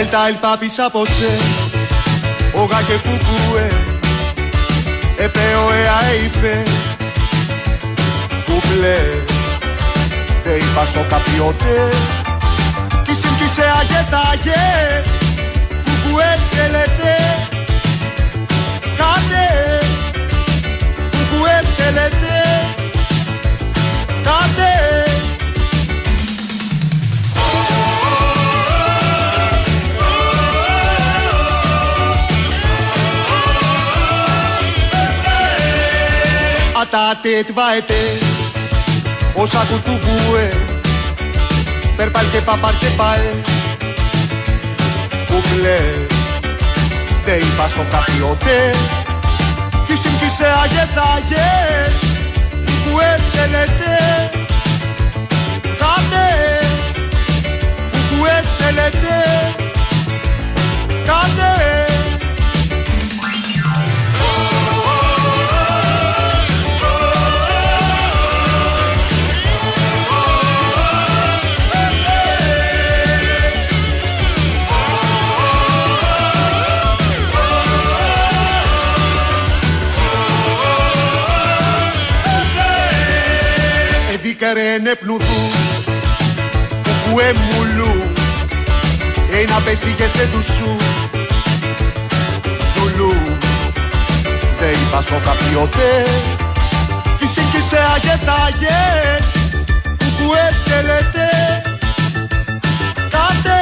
Delta el papi Sapose, Oga que Fukue, Epeo ea eipe, Κουκλέ, δεν είπα στο καπιότε, κι συμπτήσε αγετάγες, Κουκουέ σε λέτε, Κάτε, Κουκουέ σε λέτε, Κάτε, Atate tvaete Όσα κουθουβούε Περπάλ και παπάρ και παλ Κουκλέ Δε είπα σο καπιότε. Κι συμπτήσε αγεθάγες Κουκουέ σε λέτε Κάτε Κουκουέ σε λέτε Κάτε Εδίκαρε πνουδού Που εμουλού Ένα πέσει και σε του σου Ζουλού Δεν είπα σο καπιότε Κι σύγκυσε αγετάγες Που έσελετε. Κάτε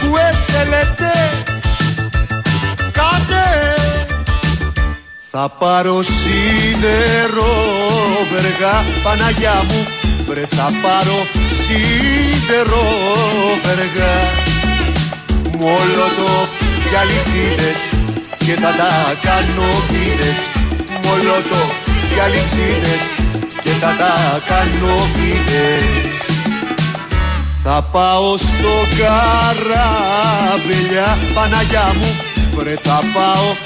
Που έσελετε. Κάτε θα πάρω σίδερο βεργά Παναγιά μου. Βρε θα πάρω σίδερο βεργά. Μολότοφ για λυσίδες Και θα τα κάνω βίδες Μολότοφ για λυσίδες Και θα τα κάνω βίδες θα πάω στο καράβελια Παναγιά μου. Βρε θα πάω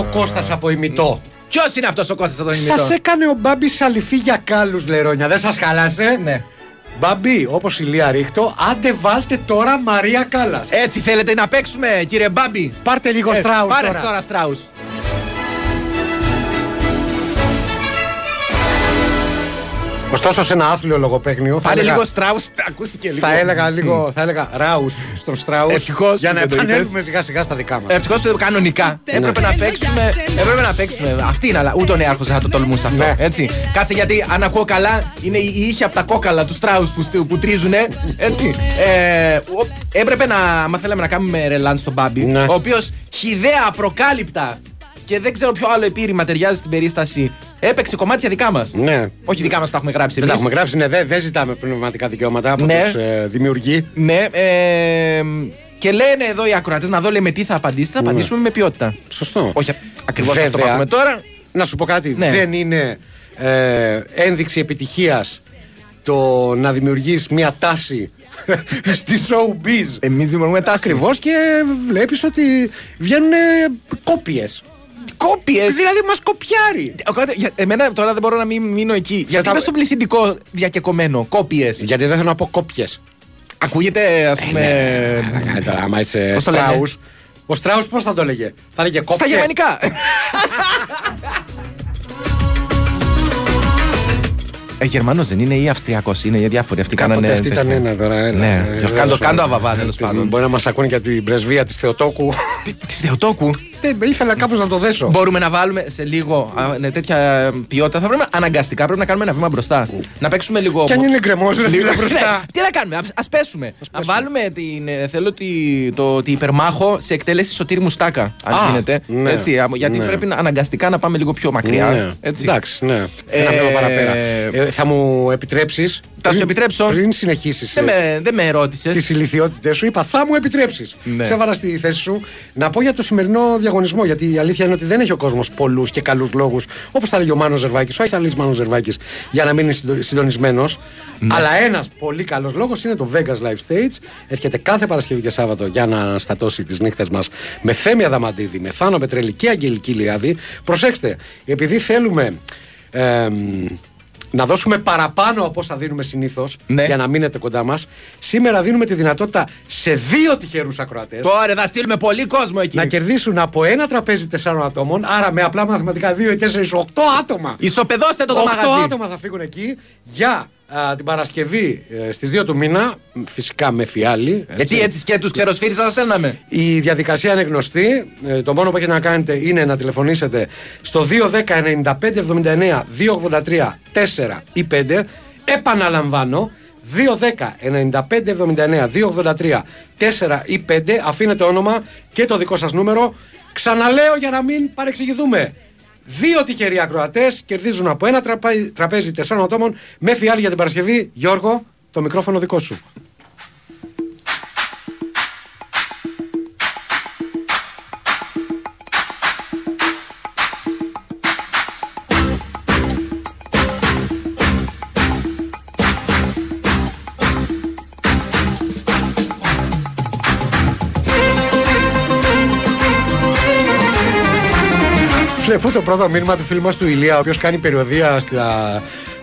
ο Κώστας από ημιτό. Ποιος είναι αυτός ο Κώστας από τον ημιτό; Σας έκανε ο Μπάμπη σαλιφή για κάλους, Λερόνια. Δεν σας χαλάσε; Ναι. Μπάμπη, όπως η Λία Ρίχτο, άντε βάλτε τώρα Μαρία Κάλλας. Έτσι θέλετε να παίξουμε, κύριε Μπάμπη; Πάρτε λίγο Ε, Στράους Πάρε τώρα. τώρα Στράους. Ωστόσο, σε ένα άθλιο λογοπαίγνιο θα Πάρε έλεγα, λίγο Στράου. Ακούστηκε λίγο. θα έλεγα λίγο, θα έλεγα ράους στον Στράους Ευτυχώς για που να δεν το επανέλθουμε σιγά σιγά στα δικά μας. Ευτυχώς που κανονικά έπρεπε να παίξουμε. Έπρεπε να παίξουμε. Αυτή είναι, αλλά ούτε ο νέαρχος δεν θα το τολμούσε αυτό. Ναι. Έτσι. Κάτσε γιατί αν ακούω καλά είναι η ήχη από τα κόκαλα του Στράου που, στου- που τρίζουνε. Έτσι. Ε, ο- έπρεπε να, άμα θέλαμε να κάνουμε ρελάν στον Μπάμπη, Ναι. ο οποίος χιδέα προκάλυπτα και δεν ξέρω ποιο άλλο επίρρημα ταιριάζει στην περίσταση. Έπαιξε κομμάτια δικά μας. Ναι. Όχι δικά μας που τα έχουμε γράψει Δεν τα εμείς. έχουμε γράψει, ναι, δεν δεν ζητάμε πνευματικά δικαιώματα από Ναι. τους ε, δημιουργοί. Ναι, ε, και λένε εδώ οι ακροατές να δω λέει, με τι θα απαντήσει. Θα απαντήσουμε με ποιότητα. Σωστό. Όχι ακριβώς αυτό που Βέβαια. ακούμε τώρα. Να σου πω κάτι, Ναι. δεν είναι ε, ένδειξη επιτυχίας το να δημιουργείς μια τάση στη showbiz. Εμείς δημιουργούμε τάση. Ακριβώς και βλέπεις ότι βγαίνουν κόπιες. Κόπιες. Δηλαδή μας κοπιάρει. Εμένα τώρα δεν μπορώ να μην μείνω εκεί. Γιατί τα- είπες στο πληθυντικό διακεκομένο. Κόπιες. Γιατί δεν θέλω να πω κόπιες. Ακούγεται, ας πούμε. Ε, Τώρα, άμα είσαι Πώς το λένε; Στράους. Ο Στράους πώς θα το λέγε. Θα λέγε Στα κόπιες. γερμανικά. Ε, Γερμανός δεν είναι ή Αυστριακός, είναι οι διάφοροι. Αυτοί Κάποτε κάνανε. αυτή ήταν τέτοια. ένα τώρα. Έλα, Ναι, Ε, και δεν κάντο- σου- κάντο αβαβά, τέλος Ε, πάντων. Μπορεί να μας ακούνε και από την πρεσβεία της Θεοτόκου. Της Θεοτόκου; Δεν, ήθελα κάπως να το δέσω. Μπορούμε να βάλουμε σε λίγο α, ναι, τέτοια ποιότητα. Θα πρέπει αναγκαστικά πρέπει να κάνουμε ένα βήμα μπροστά. Να παίξουμε λίγο. Κι αν είναι γκρεμός, ρε Λίγο- φίλε μπροστά. Ναι, Τι να κάνουμε, ας πέσουμε. Να βάλουμε την. ε, Θέλω τη, το, τη υπερμάχο σε εκτέλεση σωτήρι μουστάκα. Αν Α, γίνεται. ναι, έτσι, α, γιατί ναι. πρέπει να, αναγκαστικά να πάμε λίγο πιο μακριά. Ναι. Έτσι. Εντάξει, ναι. Ε, Ένα βήμα παραπέρα. Ε, θα μου επιτρέψεις. Θα σου επιτρέψω. Πριν συνεχίσεις Δεν με, δεν με ρώτησες. τις ηλικιότητε σου, είπα θα μου επιτρέψεις. Ναι. Σε έβαλα στη θέση σου να πω για το σημερινό διαγωνισμό. Γιατί η αλήθεια είναι ότι δεν έχει ο κόσμος πολλούς και καλούς λόγους, όπως θα λέγει ο Μάνος Ζερβάκης, όχι θα λέγει Μάνος Ζερβάκης, για να μείνει συντονισμένος. Ναι. Αλλά ένας πολύ καλός λόγος είναι το Vegas Live Stage. Έρχεται κάθε Παρασκευή και Σάββατο για να στατώσει τις νύχτες μας με Θέμια Δαμαντίδη, με Θάνο Πετρέλη και Αγγελική Λιάδη. Προσέξτε, επειδή θέλουμε. εμ, να δώσουμε παραπάνω από όσα δίνουμε συνήθως Ναι. για να μείνετε κοντά μας. Σήμερα δίνουμε τη δυνατότητα σε δύο τυχερούς ακροατές Τώρα θα στείλουμε πολύ κόσμο εκεί. να κερδίσουν από ένα τραπέζι τεσσάρων ατόμων. Άρα με απλά μαθηματικά 2 ή 4 8 άτομα. Ισοπεδώστε το το 8 μαγαζί. άτομα θα φύγουν εκεί για α, την Παρασκευή ε, στις 2 του μήνα. Φυσικά με φιάλι. Γιατί έτσι και τους ξεροσφύρι θα στέλναμε. Η διαδικασία είναι γνωστή. Ε, το μόνο που έχετε να κάνετε είναι να τηλεφωνήσετε στο 210 95 79 283 4 ή 5. Επαναλαμβάνω. 210 95 79 283 4 ή 5. Αφήνετε όνομα και το δικό σας νούμερο. Ξαναλέω για να μην παρεξηγηθούμε. Δύο τυχεροί ακροατές κερδίζουν από ένα τραπέ- τραπέζι τεσσάρων ατόμων με φιάλη για την Παρασκευή. Γιώργο, το μικρόφωνο δικό σου. Βλέπω το πρώτο μήνυμα του φίλου μας του Ηλία, ο οποίος κάνει περιοδία στα.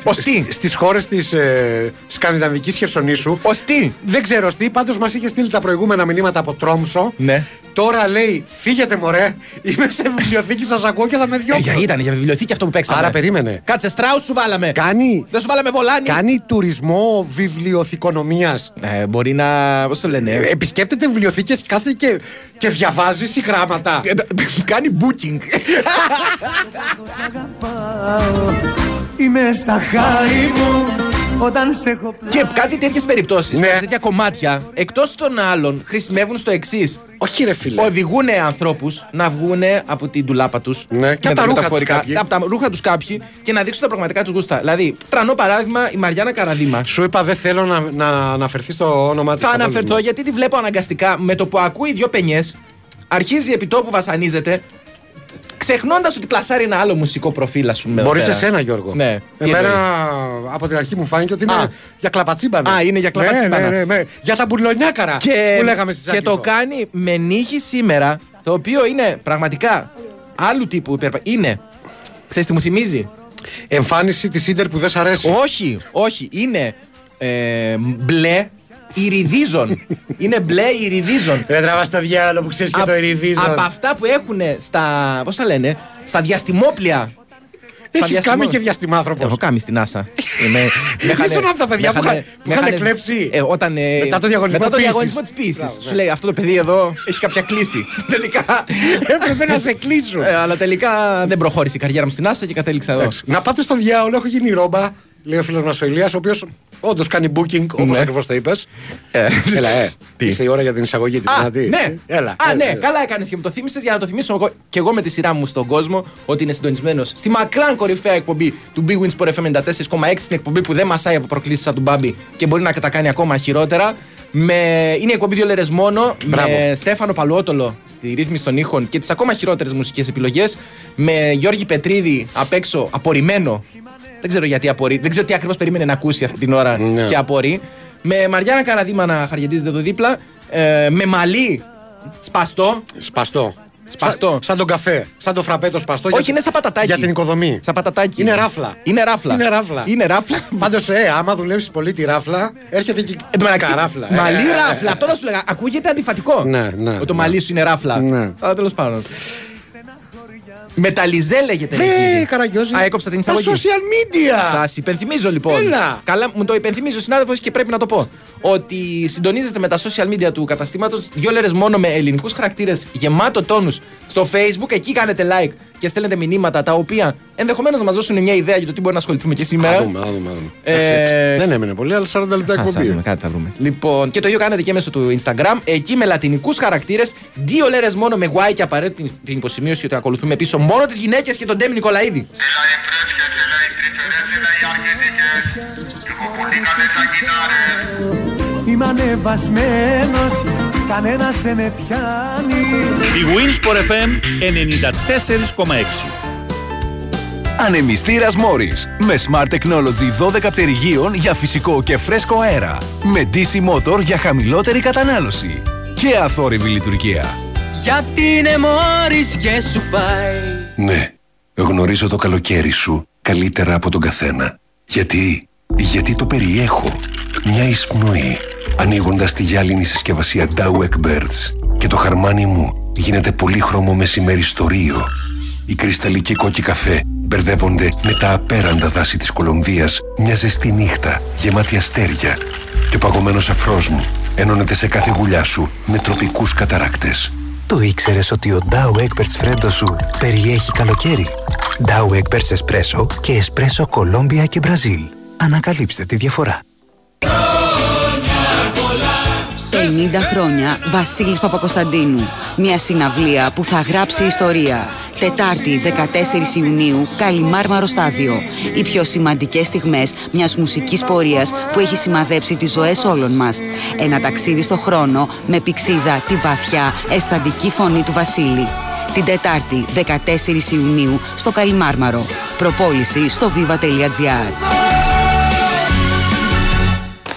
Ως τι; Στις χώρες της ε, Σκανδιναβικής Χερσονήσου. Ω τι; Δεν ξέρω τι, πάντως μας είχε στείλει τα προηγούμενα μηνύματα από Τρόμσο. Ναι. Τώρα λέει, φύγετε μωρέ, είμαι σε βιβλιοθήκη, σας ακούω και θα με Ε, διώξω. για ήταν, για βιβλιοθήκη αυτό που παίξαμε. Άρα περίμενε. Κάτσε, στράους σου βάλαμε. Κάνει, Δεν σου βάλαμε βολάνι. κάνει τουρισμό βιβλιοθηκονομίας. Ε, μπορεί να. Πώς το λένε; Επισκέπτεται βιβλιοθήκες και κάθεται και, και διαβάζει συγγράμματα. Ε, Κάνει booking. Σ' αγαπάω Είμαι στα χάρη μου Όταν σε έχω πλάι Και κάτι τέτοιες περιπτώσεις, Ναι. τέτοια κομμάτια, εκτός των άλλων, χρησιμεύουν στο εξής. Όχι, ρε φίλε. Οδηγούν ανθρώπους να βγουν από την τουλάπα τους. Ναι, και από τα ρούχα τους κάποιοι. Από τα ρούχα τους κάποιοι και να δείξουν τα πραγματικά τους γούστα. Δηλαδή, τρανό παράδειγμα, η Μαριάννα Καραδίμα. Σου είπα, δεν θέλω να, να αναφερθεί στο όνομα της. Θα αναφερθώ γιατί τη βλέπω αναγκαστικά με το που ακούει δύο πενιέ, αρχίζει επί τόπου βασανίζεται, ξεχνώντας ότι πλασάρει ένα άλλο μουσικό προφίλ, ας πούμε. εδώ Μπορείς πέρα. εσένα, Γιώργο. Ναι. Τι Εμένα εννοείς; από την αρχή μου φάνηκε ότι είναι Α. για κλαπατσίμπανα. Α, είναι για Ναι, κλαπατσίμπανα. Ναι, ναι, ναι. Για τα μπουρλονιάκαρα και, που λέγαμε στη και το κάνει με νύχη σήμερα, το οποίο είναι πραγματικά άλλου τύπου υπερπα... Είναι. Ξέρεις τι μου θυμίζει; Εμφάνιση της Ίντερ που δεν σ' αρέσει. όχι, όχι. Είναι ε, μπλε ηριδίζων. είναι μπλε ηριδίζων. Δεν τραβά το διάλογο που ξέρεις και Απ- το Ειρηδίζον. Από αυτά που έχουν στα. Πώς τα λένε, στα διαστημόπλια. Στα Έχεις διαστημόπλια. κάνει και διαστημάνθρωπος. Έχω κάνει στην άσα. Είμαι- με είχανε- Ήσουν από τα παιδιά με που είχανε- είχαν- που με είχαν είχανε- κλέψει. ε, όταν, ε, Μετά το διαγωνισμό μετά το ποιήσης. διαγωνισμό της ποιήση. Μπράβο, Σου ναι. λέει αυτό το παιδί εδώ έχει κάποια κλίση. τελικά. Έπρεπε να σε κλείσουν. Ε, αλλά τελικά δεν προχώρησε η καριέρα μου στην άσα και κατέληξα εδώ. Εντάξει. Να πάτε στο διάολο, έχω γίνει ρόμπα. Λέει ο φίλος μας ο Ηλίας, ο οποίος όντως κάνει booking όπως Ναι. ακριβώς το είπες. Ε, Έλα, ε. Τι; Ήρθε η ώρα για την εισαγωγή της. Α, ναι. Έλα. Α, έλα, ναι, έλα. καλά έκανες και μου το θύμισες για να το θυμίσω εγώ, και εγώ με τη σειρά μου στον κόσμο ότι είναι συντονισμένος στη μακράν κορυφαία εκπομπή του Big Wins Sport FM 94,6 στην εκπομπή που δεν μασάει από προκλήσεις σαν του Μπάμπη και μπορεί να τα κάνει ακόμα χειρότερα. Με... Είναι η εκπομπή δύο λέρες μόνο. Μπράβο. Με Στέφανο Παλουότολο στη ρύθμιση των ήχων και τις ακόμα χειρότερες μουσικές επιλογές. Με Γιώργη Πετρίδη απ' έξω απορριμμένο Δεν ξέρω γιατί απορεί. Δεν ξέρω τι ακριβώς περίμενε να ακούσει αυτή την ώρα Ναι. και απορεί. Με Μαριάννα Καραδίμα να χαριετίζεται εδώ δίπλα. Ε, με μαλλί σπαστό. Σπαστό. Σπαστό. Σαν, σαν τον καφέ. Σαν το φραπέτο σπαστό. Όχι, για- είναι σαν πατατάκι. Για την οικοδομή. Σαν πατατάκι. Είναι ράφλα. Είναι ράφλα. Είναι ράφλα. Είναι ράφλα. Πάντως, ε, άμα δουλέψεις πολύ τη ράφλα, έρχεται και Εν τω μεταξύ, καράφλα. Ε, Μαλλί ε, ε, ράφλα. Αυτό θα σου λέγα. Ακούγεται αντιφατικό. Ναι, ναι, Ότι το ναι. μαλλί σου είναι ράφλα. Ναι. Αλλά τέλος πάντων. Μεταλλιζέ λέγεται. ρε Βρε, κύριε. Καραγκιόζη. Α, έκοψα την Τα εισαγωγή. social media. Σας υπενθυμίζω λοιπόν. Έλα. Καλά, μου το υπενθυμίζει ο συνάδελφος και πρέπει να το πω. Ότι συντονίζεστε με τα social media του καταστήματος δύο λέρες μόνο με ελληνικούς χαρακτήρες γεμάτο τόνους στο facebook. Εκεί κάνετε like και στέλνετε μηνύματα τα οποία ενδεχομένως να μας δώσουν μια ιδέα για το τι μπορεί να ασχοληθούμε και σήμερα. Α δούμε, α δούμε, α δούμε. Ε, Εντάξει, έτσι. Δεν έμενε πολύ, αλλά 40 λεπτά Α, θα εκπομπή. δούμε, κάτι θα δούμε. Λοιπόν, και το ίδιο κάνετε και μέσω του Instagram. Εκεί με λατινικούς χαρακτήρες, δύο λέρες μόνο με Y και απαραίτητη την υποσημείωση ότι ακολουθούμε πίσω μόνο τις γυναίκες και τον Ντέμι Νικολαίδη. Έλα Είμαι ανεβασμένος, κανένας δεν με πιάνει Η Winsport FM 94,6. Ανεμιστήρας Μόρις με Smart Technology 12 πτερυγίων για φυσικό και φρέσκο αέρα. Με DC Motor για χαμηλότερη κατανάλωση. Και αθόρυβη λειτουργία. Γιατί είναι μόρις και σου πάει Ναι, γνωρίζω το καλοκαίρι σου καλύτερα από τον καθένα. Γιατί, γιατί το περιέχω. Μια εισπνοή, ανοίγοντας τη γυάλινη συσκευασία Dowek Birds και το χαρμάνι μου γίνεται πολύχρωμο μεσημέρι στο Ρίο. Οι κρυσταλλικοί κόκκι καφέ μπερδεύονται με τα απέραντα δάση της Κολομβίας μια ζεστή νύχτα γεμάτη αστέρια και ο παγωμένος αφρός μου ενώνεται σε κάθε γουλιά σου με τροπικούς καταράκτες. Το ήξερες ότι ο Dow Egberts Φρέντο σου περιέχει καλοκαίρι; Dow Egberts Espresso και Espresso Colombia και Μπραζίλ. Ανακαλύψτε τη διαφορά. 50 χρόνια Βασίλης Παπακοσταντίνου. Μια συναυλία που θα γράψει ιστορία. Τετάρτη 14 Ιουνίου, Καλιμάρμαρο Στάδιο. Οι πιο σημαντικές στιγμές μιας μουσικής πορείας που έχει σημαδέψει τις ζωές όλων μας. Ένα ταξίδι στο χρόνο με πηξίδα τη βαθιά αισθαντική φωνή του Βασίλη. Την Τετάρτη 14 Ιουνίου στο Καλιμάρμαρο. Προπόληση στο viva.gr.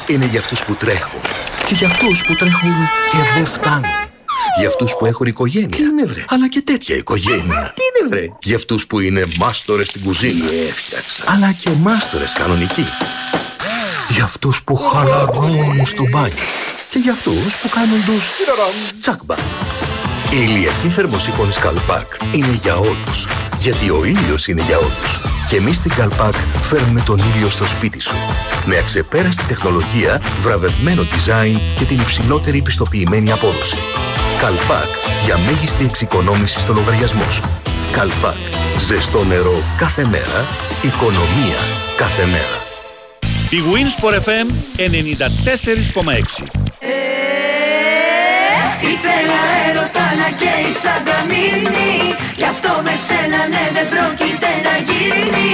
Είναι για αυτούς που τρέχουν και για αυτούς που τρέχουν και δεν φτάνουν. Για αυτούς που έχουν οικογένεια. Τι είναι βρε; Αλλά και τέτοια οικογένεια. Τι είναι βρε; Για αυτούς που είναι μάστορες στην κουζίνα. έφτιαξα. Αλλά και μάστορες κανονικοί. Για αυτούς που χαλαρώνουν στο μπάνιο. Και για αυτούς που κάνουν τους τσάκμπα. Η ηλιακή θερμοσύφωνη Καλπάκ είναι για όλους. Γιατί ο ήλιος είναι για όλους. Και εμείς στην Καλπάκ φέρνουμε τον ήλιο στο σπίτι σου. Με αξεπέραστη τεχνολογία, βραβευμένο design και την υψηλότερη πιστοποιημένη απόδοση. Καλπάκ για μέγιστη εξοικονόμηση στο λογαριασμό σου. Καλπάκ. Ζεστό νερό κάθε μέρα. Οικονομία κάθε μέρα. Η Winsport FM 94,6. Ήθελα έρωτα να καίει σαν καμίνι Κι αυτό με σένα ναι δεν πρόκειται να γίνει.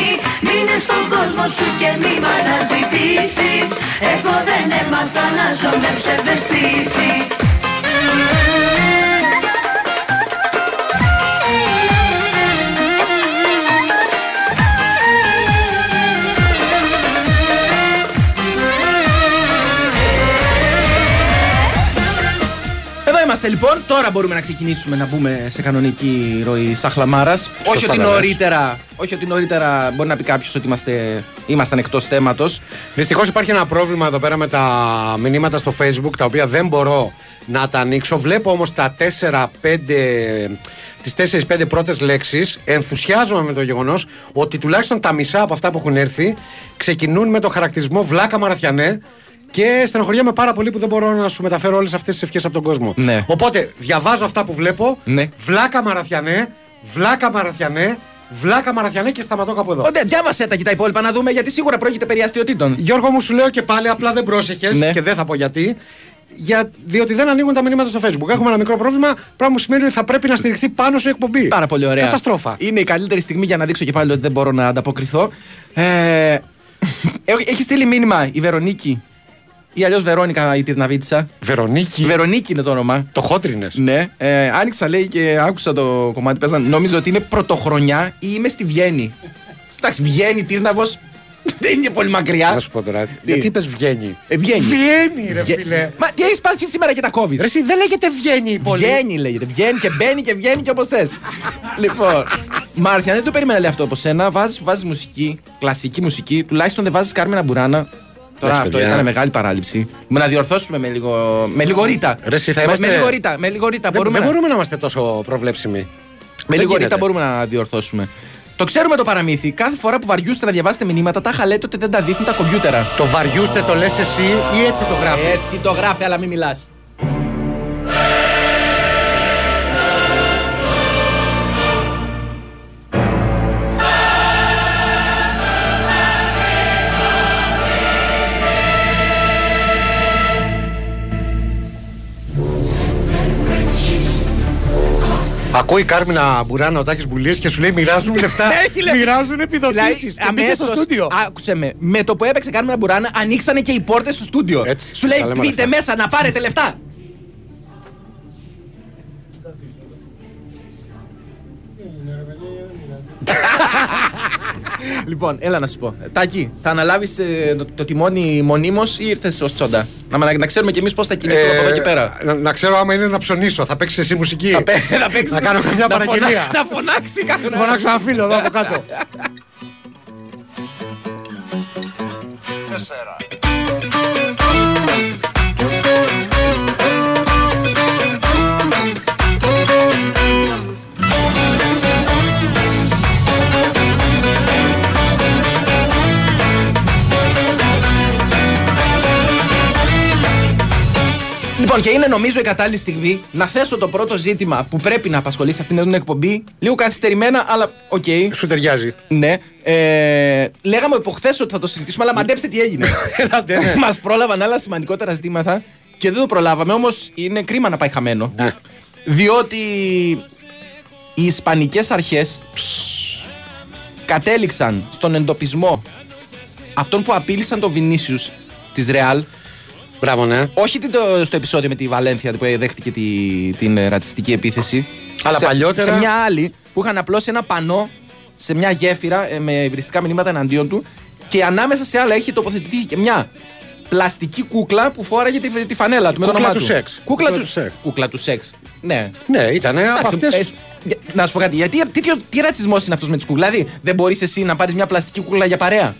Μείνε στον κόσμο σου και μη μ' αναζητήσεις. Εγώ δεν έμαθα να ζω με ψευδεστήσεις λοιπόν. Τώρα μπορούμε να ξεκινήσουμε να μπούμε σε κανονική ροή σαχλαμάρας. Όχι ότι τα λες. νωρίτερα, όχι ότι νωρίτερα μπορεί να πει κάποιος ότι είμαστε, ήμασταν εκτός θέματος. Δυστυχώς υπάρχει ένα πρόβλημα εδώ πέρα με τα μηνύματα στο facebook τα οποία δεν μπορώ να τα ανοίξω. Βλέπω όμως τα 4-5. Τις 4-5 πρώτες λέξεις, ενθουσιάζομαι με το γεγονός ότι τουλάχιστον τα μισά από αυτά που έχουν έρθει ξεκινούν με το χαρακτηρισμό βλάκα μαραθιανέ και στενοχωριέμαι πάρα πολύ που δεν μπορώ να σου μεταφέρω όλες αυτές τις ευχές από τον κόσμο. Ναι. Οπότε διαβάζω αυτά που βλέπω. Ναι. Βλάκα μαραθιανέ, βλάκα μαραθιανέ, βλάκα μαραθιανέ και σταματώ κάπου εδώ. Όντε, διάβασε τα και τα υπόλοιπα να δούμε γιατί σίγουρα πρόκειται περί αστείωτήτων. Γιώργο μου σου λέω και πάλι, απλά δεν πρόσεχες Ναι. και δεν θα πω γιατί. Για, διότι δεν ανοίγουν τα μηνύματα στο Facebook. Έχουμε ένα μικρό πρόβλημα, πράγμα που σημαίνει ότι θα πρέπει να στηριχθεί πάνω σε εκπομπή. Πάρα πολύ ωραία. Καταστρόφα. Είναι η καλύτερη στιγμή για να δείξω και πάλι ότι δεν μπορώ να ανταποκριθώ. Ε, έχεις στείλει μήνυμα η Βερονίκη; Ή αλλιώς Βερόνικα η Τυρναβίτσα. Βερονίκη. Η Βερονίκη είναι το όνομα. Το χότρινες. Ναι. Ε, άνοιξα λέει και άκουσα το κομμάτι που παίζαν. Νόμιζα ότι είναι πρωτοχρονιά ή είμαι στη Βιέννη. Εντάξει, Βιέννη, Τύρναβος. Δεν είναι και πολύ μακριά. Να σου πω τώρα. Γιατί είπες βγαίνει. Ε, βγαίνει. Βγαίνει, ρε Βγε- φίλε. Μα τι έχεις πάθει σήμερα και τα κόβεις; Ρε, εσύ δεν λέγεται βγαίνει η πόλη. Βγαίνει λέγεται. Βγαίνει και μπαίνει και βγαίνει και όπως θες. λοιπόν, Μάρθια, δεν το περίμενα λέει αυτό από σένα. Βάζεις βάζεις μουσική, κλασική μουσική. Τουλάχιστον δεν βάζεις Κάρμενα Μπουράνα. Τώρα Εντάξει, αυτό παιδιά. ήταν μεγάλη παράληψη. Με να διορθώσουμε με λίγο, με λίγο ρήτα. Ρε, εσύ θα με, είμαστε- με λίγο ρήτα. Με λίγο ρήτα. Δεν, μπορούμε δεν να... μπορούμε να είμαστε τόσο προβλέψιμοι. Με Δεν λίγο γίνεται. ρήτα μπορούμε να διορθώσουμε. Το ξέρουμε το παραμύθι. Κάθε φορά που βαριούστε να διαβάσετε μηνύματα, τα χαλέτε ότι δεν τα δείχνουν τα κομπιούτερα. Το βαριούστε το λες εσύ ή έτσι το γράφει; Έτσι το γράφει, αλλά μην μιλάς. Ακούει η Κάρμινα Μπουράνα ο Τάκης Μπουλής και σου λέει μοιράζουν λεφτά. Έχει, λέει. μοιράζουν επιδοτήσεις. Και μπήκε στο στούντιο. Άκουσε με. Με το που έπαιξε Κάρμινα Μπουράνα, ανοίξανε και οι πόρτες του στούντιο. Έτσι, Σου λέει τα λέμε μπείτε αυτά. μέσα να πάρετε λεφτά. λοιπόν, έλα να σου πω. Τάκη, θα αναλάβεις το, το τιμόνι μονίμως ή ήρθες ως τσόντα; Να, να, να ξέρουμε κι εμείς πώς θα κινηθούμε από εδώ και πέρα. Ε, να, να ξέρω άμα είναι να ψωνίσω. Θα παίξεις εσύ μουσική; Θα πέ- να παίξεις- Να κάνω καμιά να φωνα- παραγγελία; Να φωνάξει Να κανένα. φωνάξω ένα φίλο εδώ από κάτω. Λοιπόν, και είναι νομίζω η κατάλληλη στιγμή να θέσω το πρώτο ζήτημα που πρέπει να απασχολήσει αυτήν την εκπομπή. Λίγο καθυστερημένα, αλλά οκ. Σου ταιριάζει. Ναι. Ε, λέγαμε από χθες ότι θα το συζητήσουμε, αλλά μαντέψτε τι έγινε. Έλα ντε, ναι. Μας πρόλαβαν άλλα σημαντικότερα ζητήματα και δεν το προλάβαμε. Όμως είναι κρίμα να πάει χαμένο. Ναι. Διότι οι Ισπανικές αρχές κατέληξαν στον εντοπισμό αυτών που απείλησαν τον Βινίσιους της Ρεάλ Μπράβο, ναι. όχι την- το- στο επεισόδιο με τη Βαλένθια που δέχτηκε τη, την ε, ρατσιστική επίθεση. Αλλά σε, παλιότερα- Σε μια άλλη που είχαν απλώσει ένα πανό σε μια γέφυρα ε, με υβριστικά μηνύματα εναντίον του και ανάμεσα σε άλλα έχει τοποθετηθεί και μια πλαστική κούκλα που φόραγε τη, τη φανέλα του με το Κούκλα όνομά του του. σεξ. Κούκλα, Κούκλα του του σεξ. Κούκλα του σεξ. Ναι. Ναι, ήταν από Εντάξει, αυτέ. ε, για- να σου πω κάτι, γιατί τι, τι, τι ρατσισμός είναι αυτός με τις κούκλε. Δηλαδή, δεν μπορείς εσύ να πάρεις μια πλαστική κούκλα για παρέα;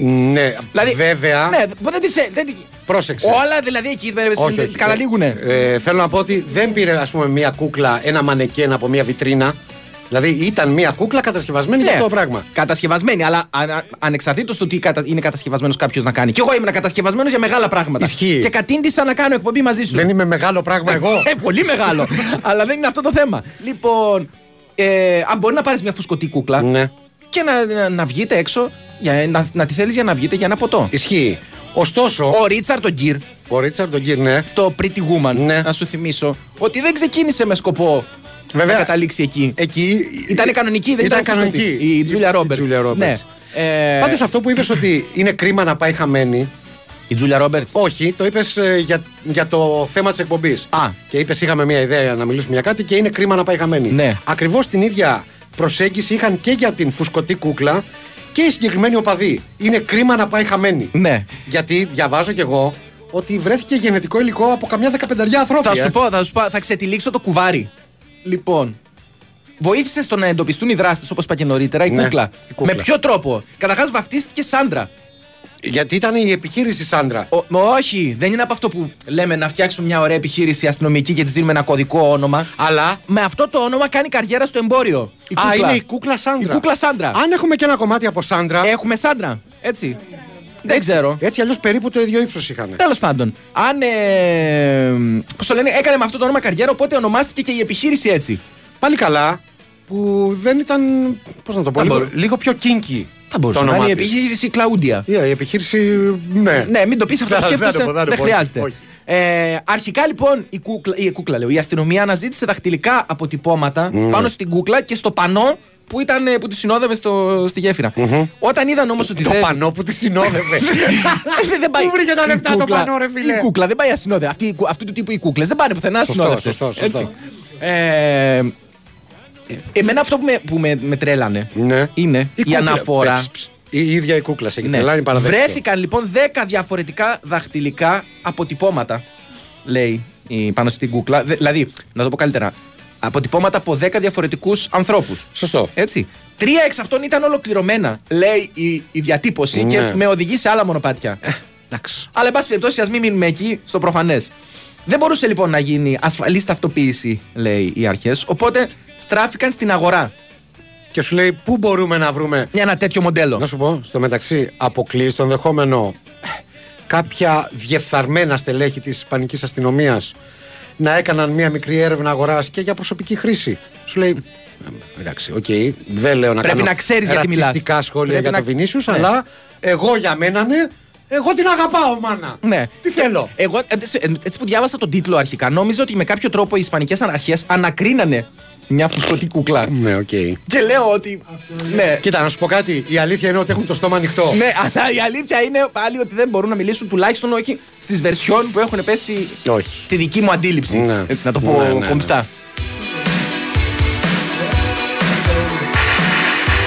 Ναι, Δηλαδή, βέβαια. Ναι, δεν τη θε- δεν τη- Πρόσεξε. Όλα δηλαδή εκεί ε, Όχι, όχι. καταλήγουνε. Ε, θέλω να πω ότι δεν πήρε ας πούμε μια κούκλα, ένα μανεκέν από μια βιτρίνα. Δηλαδή ήταν μια κούκλα κατασκευασμένη για Ναι. αυτό το πράγμα. Κατασκευασμένη, αλλά αν, ανεξαρτήτως του τι κατα, είναι κατασκευασμένος κάποιος να κάνει. Και εγώ ήμουν κατασκευασμένος για μεγάλα πράγματα. Ισχύει. Και κατήντησα να κάνω εκπομπή μαζί σου. Δεν είμαι μεγάλο πράγμα εγώ. Ε, πολύ μεγάλο. αλλά δεν είναι αυτό το θέμα. Λοιπόν, ε, αν μπορεί να πάρεις μια φουσκωτή κούκλα ναι. και να, να, να βγείτε έξω, για, να, να τη θέλεις για να βγείτε για ένα ποτό. Ισχύει. Ωστόσο. Ο Ρίτσαρντ ο Γκίρ, Ο Ρίτσαρντ τον Γκίρ, ναι. στο Pretty Woman, Ναι. να σου θυμίσω, ότι δεν ξεκίνησε με σκοπό Βέβαια. να καταλήξει εκεί. Εκεί. Ήταν κανονική, δεν ήταν, ήταν κανονική. φουσκωτή. Η Τζούλια Ρόμπερτς. Τζούλια Ρόμπερτς. Ναι. Ε, Πάντως αυτό που είπες ότι είναι κρίμα να πάει χαμένη. Η Τζούλια Ρόμπερτς. Όχι, το είπες για, για το θέμα της εκπομπής. Α. Και είπες, είχαμε μια ιδέα να μιλήσουμε για κάτι και είναι κρίμα να πάει χαμένη. Ναι. Ακριβώς την ίδια προσέγγιση είχαν και για την φουσκωτή κούκλα και οι συγκεκριμένοι οπαδοί. Είναι κρίμα να πάει χαμένη. Ναι. Γιατί διαβάζω κι εγώ ότι βρέθηκε γενετικό υλικό από καμιά δεκαπενταριά ανθρώπια. Θα σου πω, θα σου πω, θα ξετυλίξω το κουβάρι. Λοιπόν, βοήθησε στο να εντοπιστούν οι δράστες, όπως είπα και νωρίτερα, η, Ναι, κούκλα. η κούκλα. Με ποιο τρόπο; Καταρχάς, βαφτίστηκε Σάντρα. Γιατί ήταν η επιχείρηση Σάντρα; Ο, μα όχι, δεν είναι από αυτό που λέμε να φτιάξουμε μια ωραία επιχείρηση αστυνομική και της δίνουμε ένα κωδικό όνομα. Αλλά. Με αυτό το όνομα κάνει καριέρα στο εμπόριο. Η Α, κούκλα. είναι η κούκλα Σάντρα. Η κούκλα Σάντρα. Αν έχουμε και ένα κομμάτι από Σάντρα. Έχουμε Σάντρα. Έτσι. Δεν έτσι- ξέρω. Έτσι αλλιώς περίπου το ίδιο ύψος είχαν. Τέλος πάντων, αν. Ε, Πώς το λένε, έκανε με αυτό το όνομα καριέρα, οπότε ονομάστηκε και η επιχείρηση έτσι. Πάλι καλά που δεν ήταν. Πώς να το πω, Θα λίγο, μπορού- λίγο πιο kinky. Θα μπορούσε το να είναι όνομά η της. επιχείρηση Κλαούντια. Yeah, η επιχείρηση. Ναι. Ναι, μην το πεις αυτό, Δεν- δεν σκέφτεσαι. το πω, Δεν, δεν το πω, χρειάζεται. όχι. Ε, αρχικά λοιπόν η κούκλα, η, κούκλα λέω, η αστυνομία αναζήτησε δαχτυλικά αποτυπώματα πάνω στην κούκλα και στο πανό που, ήταν, ε, που τη συνόδευε στο, στη γεφυρα Όταν είδαν όμως ότι Το δεν. πανό που τη συνόδευε. Ε, δεν πάει. Πού βρήκε τα η λεφτά το κούκλα- πανό, ρε φίλε; Η κούκλα δεν πάει ασυνόδευτη. Αυτή, η κου- αυτού του τύπου οι κούκλε δεν πάνε πουθενά Σωστό, ασυνόδευτες. σωστό, σωστό. Έτσι. Ε, εμένα αυτό που με, που με, με τρέλανε Ναι. είναι Η η, κούκλα. αναφορά. Ψ, ψ. Η ίδια η κούκλα σε έχει τρελάνει παραδέχτηκε. Βρέθηκαν λοιπόν 10 διαφορετικά δαχτυλικά αποτυπώματα, λέει η, πάνω στην κούκλα. Δε- δηλαδή, να το πω καλύτερα, αποτυπώματα από 10 διαφορετικούς ανθρώπους. Σωστό. Έτσι. Τρία εξ αυτών ήταν ολοκληρωμένα, λέει η, η διατύπωση και Ναι. με οδηγεί σε άλλα μονοπάτια. Εντάξει. Αλλά, εν πάση περιπτώσει, ας μην μείνουμε εκεί στο προφανές. Δεν μπορούσε λοιπόν να γίνει ασφαλής ταυτοποίηση, λέει οι αρχές. Οπότε στράφηκαν στην αγορά. Και σου λέει πού μπορούμε να βρούμε. Ένα τέτοιο μοντέλο. Να σου πω, στο μεταξύ αποκλείεις το ενδεχόμενο κάποια διεφθαρμένα στελέχη της Ισπανικής αστυνομίας να έκαναν μία μικρή έρευνα αγοράς και για προσωπική χρήση. Σου λέει. «Ε, Εντάξει, οκ, δεν λέω να Πρέπει κάνω να ξέρεις για τι μιλάς. ρατσιστικά σχόλια Πρέπει για να- το Βινίσιους, Ναι. αλλά εγώ για μένα ναι, εγώ την αγαπάω, μάνα. Ναι. Τι θέλω; Εγώ, ε, σε- ε, έτσι που διάβασα τον τίτλο αρχικά, νόμιζα ότι με κάποιο τρόπο οι Ισπανικές αρχές ανακρίνανε μια φουσκωτή κούκλα. Ναι, οκ. Και λέω ότι. Ναι. Κοίτα, να σου πω κάτι. Η αλήθεια είναι ότι έχουν το στόμα ανοιχτό. Ναι, αλλά η αλήθεια είναι πάλι ότι δεν μπορούν να μιλήσουν τουλάχιστον όχι στις βερσιόν που έχουν πέσει Όχι. στη δική μου αντίληψη. Ναι. Έτσι να το πω Ναι, ναι, ναι. κομψά.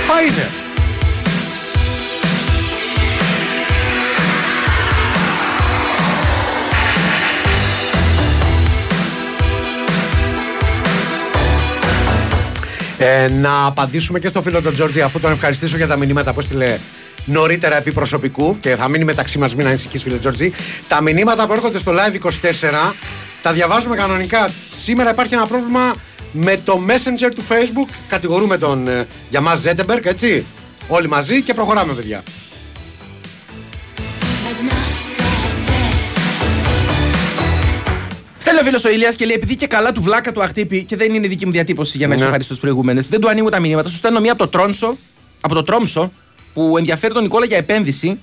Φάινε. Ε, να απαντήσουμε και στο φίλο τον Τζόρτζι αφού τον ευχαριστήσω για τα μηνύματα που έστειλε νωρίτερα επί προσωπικού και θα μείνει μεταξύ μας, μην ανησυχείς, φίλε Τζόρτζι. Τα μηνύματα που έρχονται στο live 24 τα διαβάζουμε κανονικά. Σήμερα υπάρχει ένα πρόβλημα με το messenger του facebook. Κατηγορούμε τον ε, για μα Ζέτεμπεργκ, έτσι. Όλοι μαζί και προχωράμε, παιδιά. Στέλνει ο φίλος ο Ηλίας και λέει: Επειδή και καλά του βλάκα του αχτύπη και δεν είναι δική μου διατύπωση για να Ναι. ισοχαρίσω του προηγούμενες, δεν του ανοίγω τα μηνύματα. Σου στέλνω μία από το Τρόνσο, από το Τρόμσο, που ενδιαφέρει τον Νικόλα για επένδυση.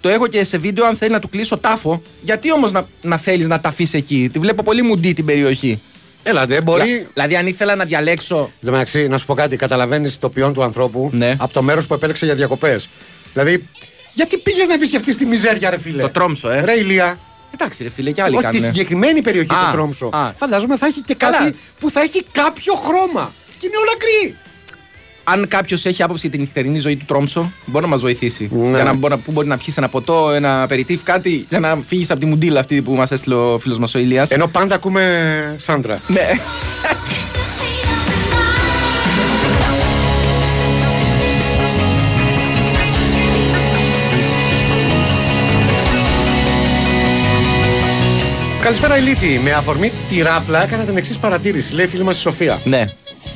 Το έχω και σε βίντεο αν θέλει να του κλείσω τάφο. Γιατί όμως να, να θέλεις να τα αφήσεις εκεί; Τη βλέπω πολύ μουντή την περιοχή. Έλα, δεν μπορεί. Δηλα- Δηλαδή, αν ήθελα να διαλέξω. Εν τω μεταξύ, να σου πω κάτι, καταλαβαίνεις το ποιόν του ανθρώπου Ναι. από το μέρος που επέλεξε για διακοπές. Δηλαδή, γιατί πήγες να επισκεφτείς τη μιζέρια, ρε φίλε; Το Τρόμσο, ε. Ρε ηλία. Εντάξει, ρε φίλε, και άλλοι Όχι, τη κάνουν. συγκεκριμένη περιοχή Α, του Τρόμσο. α. Φαντάζομαι θα έχει και Καλά. κάτι που θα έχει κάποιο χρώμα. Και είναι όλα γκρι. Αν κάποιος έχει άποψη για την νυχτερινή ζωή του Τρόμσο, μπορεί να μας βοηθήσει. Ναι. Για να μπορεί, να- που μπορεί να πιεις ένα ποτό, ένα περιτύφ, κάτι για να φύγεις από τη μουντίλα αυτή που μας έστειλε ο φίλος μας ο Ηλίας. Ενώ πάντα ακούμε Σάντρα. Ναι. Καλησπέρα, Ηλίθη. Με αφορμή τη ράφλα έκανα την εξής παρατήρηση. Λέει η φίλη μας η Σοφία. Ναι.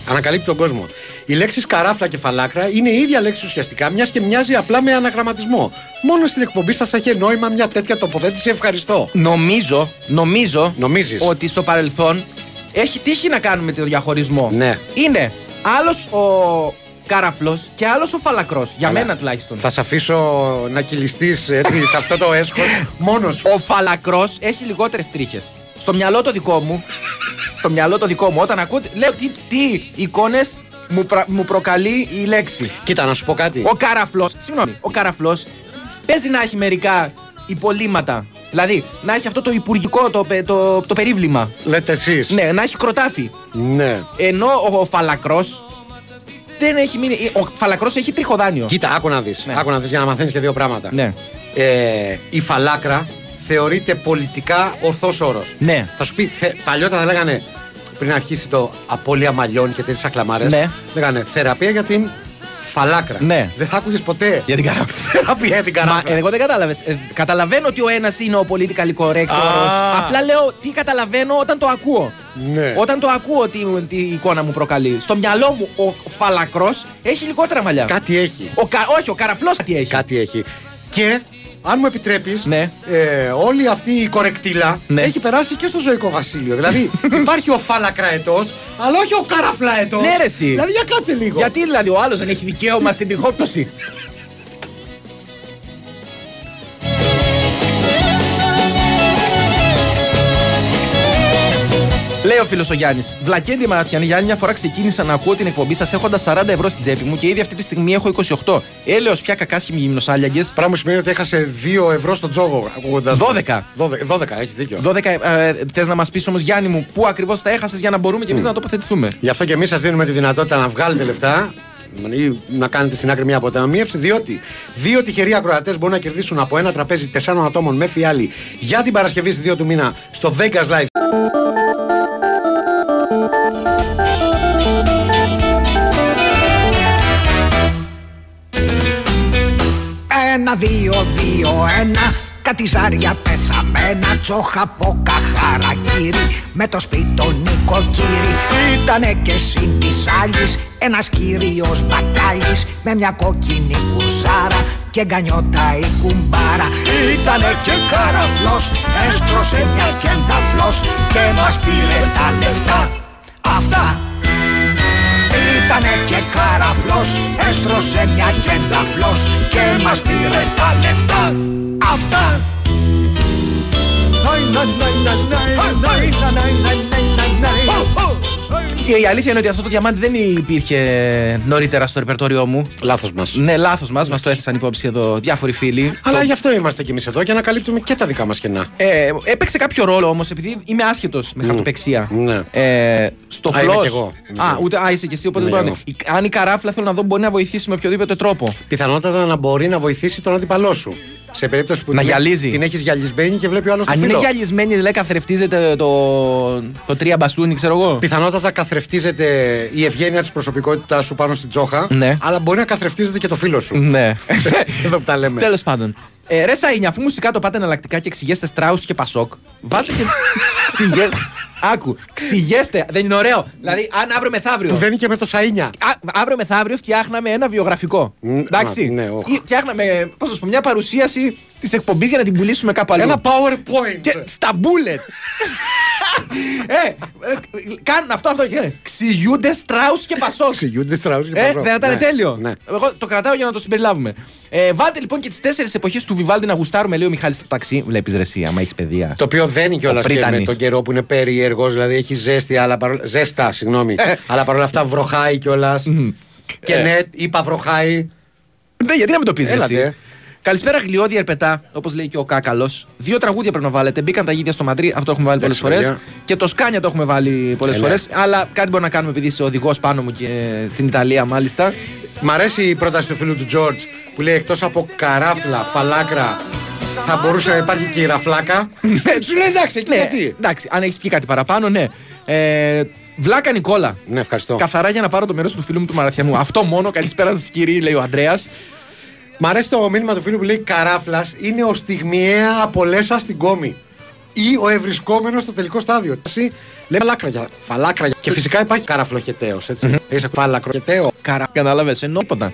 Ανακαλύπτει τον κόσμο. Οι λέξει καράφλα και φαλάκρα είναι η ίδια λέξη ουσιαστικά, μιας και μοιάζει απλά με αναγραμματισμό. Μόνο στην εκπομπή σας θα έχει νόημα μια τέτοια τοποθέτηση. Ευχαριστώ. Νομίζω, νομίζω Νομίζεις. ότι στο παρελθόν έχει τύχει να κάνουμε το διαχωρισμό. Ναι. Είναι άλλος ο κάραφλος και άλλος ο φαλακρός. Για Καλά. μένα τουλάχιστον. Θα σε αφήσω να κυλιστείς έτσι σε αυτό το έσχος μόνος σου. Ο φαλακρός έχει λιγότερες τρίχες. Στο μυαλό το δικό μου, στο μυαλό το δικό μου, όταν ακούω. Λέω τι, τι εικόνες μου, πρα- μου προκαλεί η λέξη. Κοίτα, να σου πω κάτι. Ο καραφλό. Συγγνώμη, ο καραφλό παίζει να έχει μερικά υπολείμματα. Δηλαδή, να έχει αυτό το υπουργικό, το, πε- το, το περίβλημα. Λέτε εσείς. Ναι, να έχει κροτάφι. ναι. Ενώ ο, ο φαλακρός δεν έχει μείνει. Ο φαλακρός έχει τριχοδάνιο. Κοίτα, άκου να δεις. Ναι. Άκου να δεις για να μαθαίνεις και δύο πράγματα. Ναι. Ε, η φαλάκρα θεωρείται πολιτικά ορθός όρος. Ναι. Θα σου πει, θε, παλιότερα θα λέγανε πριν αρχίσει το απώλεια μαλλιών και τέτοιες ακλαμάρε. Ναι. Λέγανε θεραπεία για την φαλάκρα. Ναι. Δεν θα άκουγες ποτέ. Για την καράφλα. θεραπεία για την Μα καράφλα. εγώ δεν κατάλαβες. καταλαβαίνω ότι ο ένας είναι ο politically correct Α. όρος. Απλά λέω τι καταλαβαίνω όταν το ακούω. Ναι. Όταν το ακούω τι, τι εικόνα μου προκαλεί. Στο μυαλό μου ο φαλακρός έχει λιγότερα μαλλιά. Κάτι έχει. Ο κα, όχι, ο καραφλός τι έχει. Κάτι έχει. Και αν μου επιτρέπεις, Ναι. ε, όλη αυτή η κορεκτήλα Ναι. έχει περάσει και στο ζωικό βασίλειο. δηλαδή υπάρχει ο φαλακραετό, αλλά όχι ο καραφλαετό. Ναι, ρε, εσύ. Δηλαδή για κάτσε λίγο. Γιατί δηλαδή ο άλλος δεν έχει δικαίωμα στην τριχόπτωση. Ο φίλος ο Γιάννης. Βλακέντη Μαρατιανή Γιάννη, μια φορά ξεκίνησα να ακούω την εκπομπή σας έχοντας 40 ευρώ στην τσέπη μου και ήδη αυτή τη στιγμή έχω 28. Έλεω πια κακάσχημοι γυμνοσάλιαγκε. Πράγμα σημαίνει ότι έχασε 2 ευρώ στο τζόγο ακούγοντας. 12. 12, 12 έχεις δίκιο. 12. Ε, Θες να μας πεις όμως, Γιάννη μου, πού ακριβώς τα έχασες για να μπορούμε και εμείς να τοποθετηθούμε; Γι' αυτό και εμείς σας δίνουμε τη δυνατότητα να βγάλετε λεφτά ή να κάνετε στην άκρη μια αποταμίευση, διότι δύο τυχεροί ακροατές μπορούν να κερδίσουν από ένα τραπέζι τεσσάρων ατόμων με φιάλη για την Παρασκευή στις 2 του μήνα στο Vegas Live. Δύο, δύο, ένα. Κάτι ζάρια πεθαμένα Τσόχα από καχαρακύρι. Με το σπίτο νοικοκύρι. Ήτανε και συν της άλλης Ένας κύριος μπακάλης Με μια κόκκινη κουρσάρα και γκανιότα η κουμπάρα. Ήτανε και καραφλός Έστρωσε μια κενταφλός Και μας πήρε τα λεφτά. Αυτά Ήτανε και καραφλός Έστρωσε μια κενταφλός Και μας πήρε τα λεφτά. Αυτά Η αλήθεια είναι ότι αυτό το διαμάντι δεν υπήρχε νωρίτερα στο ρεπερτόριό μου. Λάθος μας. Ναι, λάθος μας. Μας το έθεσαν υπόψη εδώ διάφοροι φίλοι. Αλλά Το- γι' αυτό είμαστε κι εμείς εδώ και ανακαλύπτουμε και τα δικά μας κενά. Ε, έπαιξε κάποιο ρόλο όμως, επειδή είμαι άσχετος με χαρτοπεξία. Ναι. Ε, στο Α, είμαι φλός. κι εγώ. Α, ούτε α, είσαι κι εσύ, οπότε Ναι, δεν μπορώ να- εγώ. Η- Αν η καράφλα θέλω να δω μπορεί να βοηθήσει με οποιοδήποτε τρόπο. Πιθανότατα να μπορεί να βοηθήσει τον αντίπαλό σου. Σε περίπτωση που Να την, γυαλίζει. την έχεις γυαλισμένη και βλέπει ο άλλο το Αν είναι φύλλο. γυαλισμένη, δηλαδή καθρεφτίζεται το, το τρία μπαστούνι, ξέρω εγώ. Πιθανότατα καθρεφτίζεται η ευγένεια της προσωπικότητάς σου πάνω στην τσόχα. Ναι. Αλλά μπορεί να καθρεφτίζεται και το φίλο σου. Ναι. Εδώ που τα λέμε. Τέλος πάντων. Ε, ρε Σαΐνια, αφού μουσικά το πάτε εναλλακτικά και εξηγέστε Στράους και Πασόκ, βάλτε και. ξηγέστε. Άκου, ξηγέστε. Δεν είναι ωραίο. Δηλαδή, αν αύριο μεθαύριο. Που δεν είναι και μες το Σαΐνια. Α, αύριο μεθαύριο φτιάχναμε ένα βιογραφικό. Εντάξει. α, ναι, όχ. Ή φτιάχναμε, πώς να σου πω, μια παρουσίαση της εκπομπής για να την πουλήσουμε κάπου αλλού. Ένα PowerPoint. Και στα bullets. ε, ε, κάνουν αυτό, αυτό και λένε, Ξηγούνται Στράου και Πασόκ. Ξηγούνται Στράους και Ε, Πασόκ. δεν θα ήταν Ναι, τέλειο. ναι. Εγώ το κρατάω για να το συμπεριλάβουμε. Ε, βάλτε λοιπόν και τις τέσσερις εποχές του Βιβάλντι να γουστάρουμε, λέει ο Μιχάλης στο ταξί. Βλέπει ρεσί, άμα έχεις παιδεία. Το οποίο δεν είναι κιόλας Ο και με Πρίτανης. τον καιρό που είναι περίεργο, δηλαδή έχει ζέστη, αλλά παρόλα... ζέστα, συγγνώμη. αλλά παρόλα αυτά βροχάει κιόλας. και Ε. ναι, είπα βροχάει. Ναι, γιατί να μην το πεις Έλατε. εσύ. Καλησπέρα, γλιώδη ερπετά, όπως λέει και ο Κάκαλος. Δύο τραγούδια πρέπει να βάλετε. Μπήκαν τα γίδια στο Μαντρί, αυτό το έχουμε βάλει πολλές Εντάξει, φορές. παιδιά. Και το Σκάνια το έχουμε βάλει πολλές Ε, ναι. φορές. Αλλά κάτι μπορεί να κάνουμε επειδή είσαι οδηγός πάνω μου και στην Ιταλία μάλιστα. Μ' αρέσει η πρόταση του φίλου του Τζορτζ που λέει εκτός από καράφλα, φαλάκρα, θα μπορούσε να υπάρχει και η ραφλάκα. Σου λέει εντάξει, εκεί Ναι, γιατί. εντάξει, αν έχεις πει κάτι παραπάνω, ναι. Ε, Βλάκα Νικόλα. Ναι, ευχαριστώ. Καθαρά για να πάρω το μέρος του φίλου μου του Μαραθιανού. Αυτό μόνο. Καλησπέρα σας, κύριε, λέει ο Αντρέα. Μ' αρέσει το μήνυμα του φίλου που λέει Καράφλας είναι ο στιγμιαία απολέσα στην κόμη. Ή ο ευρισκόμενος στο τελικό στάδιο. Εσύ λέμε φαλάκραγια. Φαλάκραγια. Και φυσικά υπάρχει καραφλοχεταίο, έτσι. Έχει φαλακροχεταίο. Καρά, κατάλαβες, ενώποτα.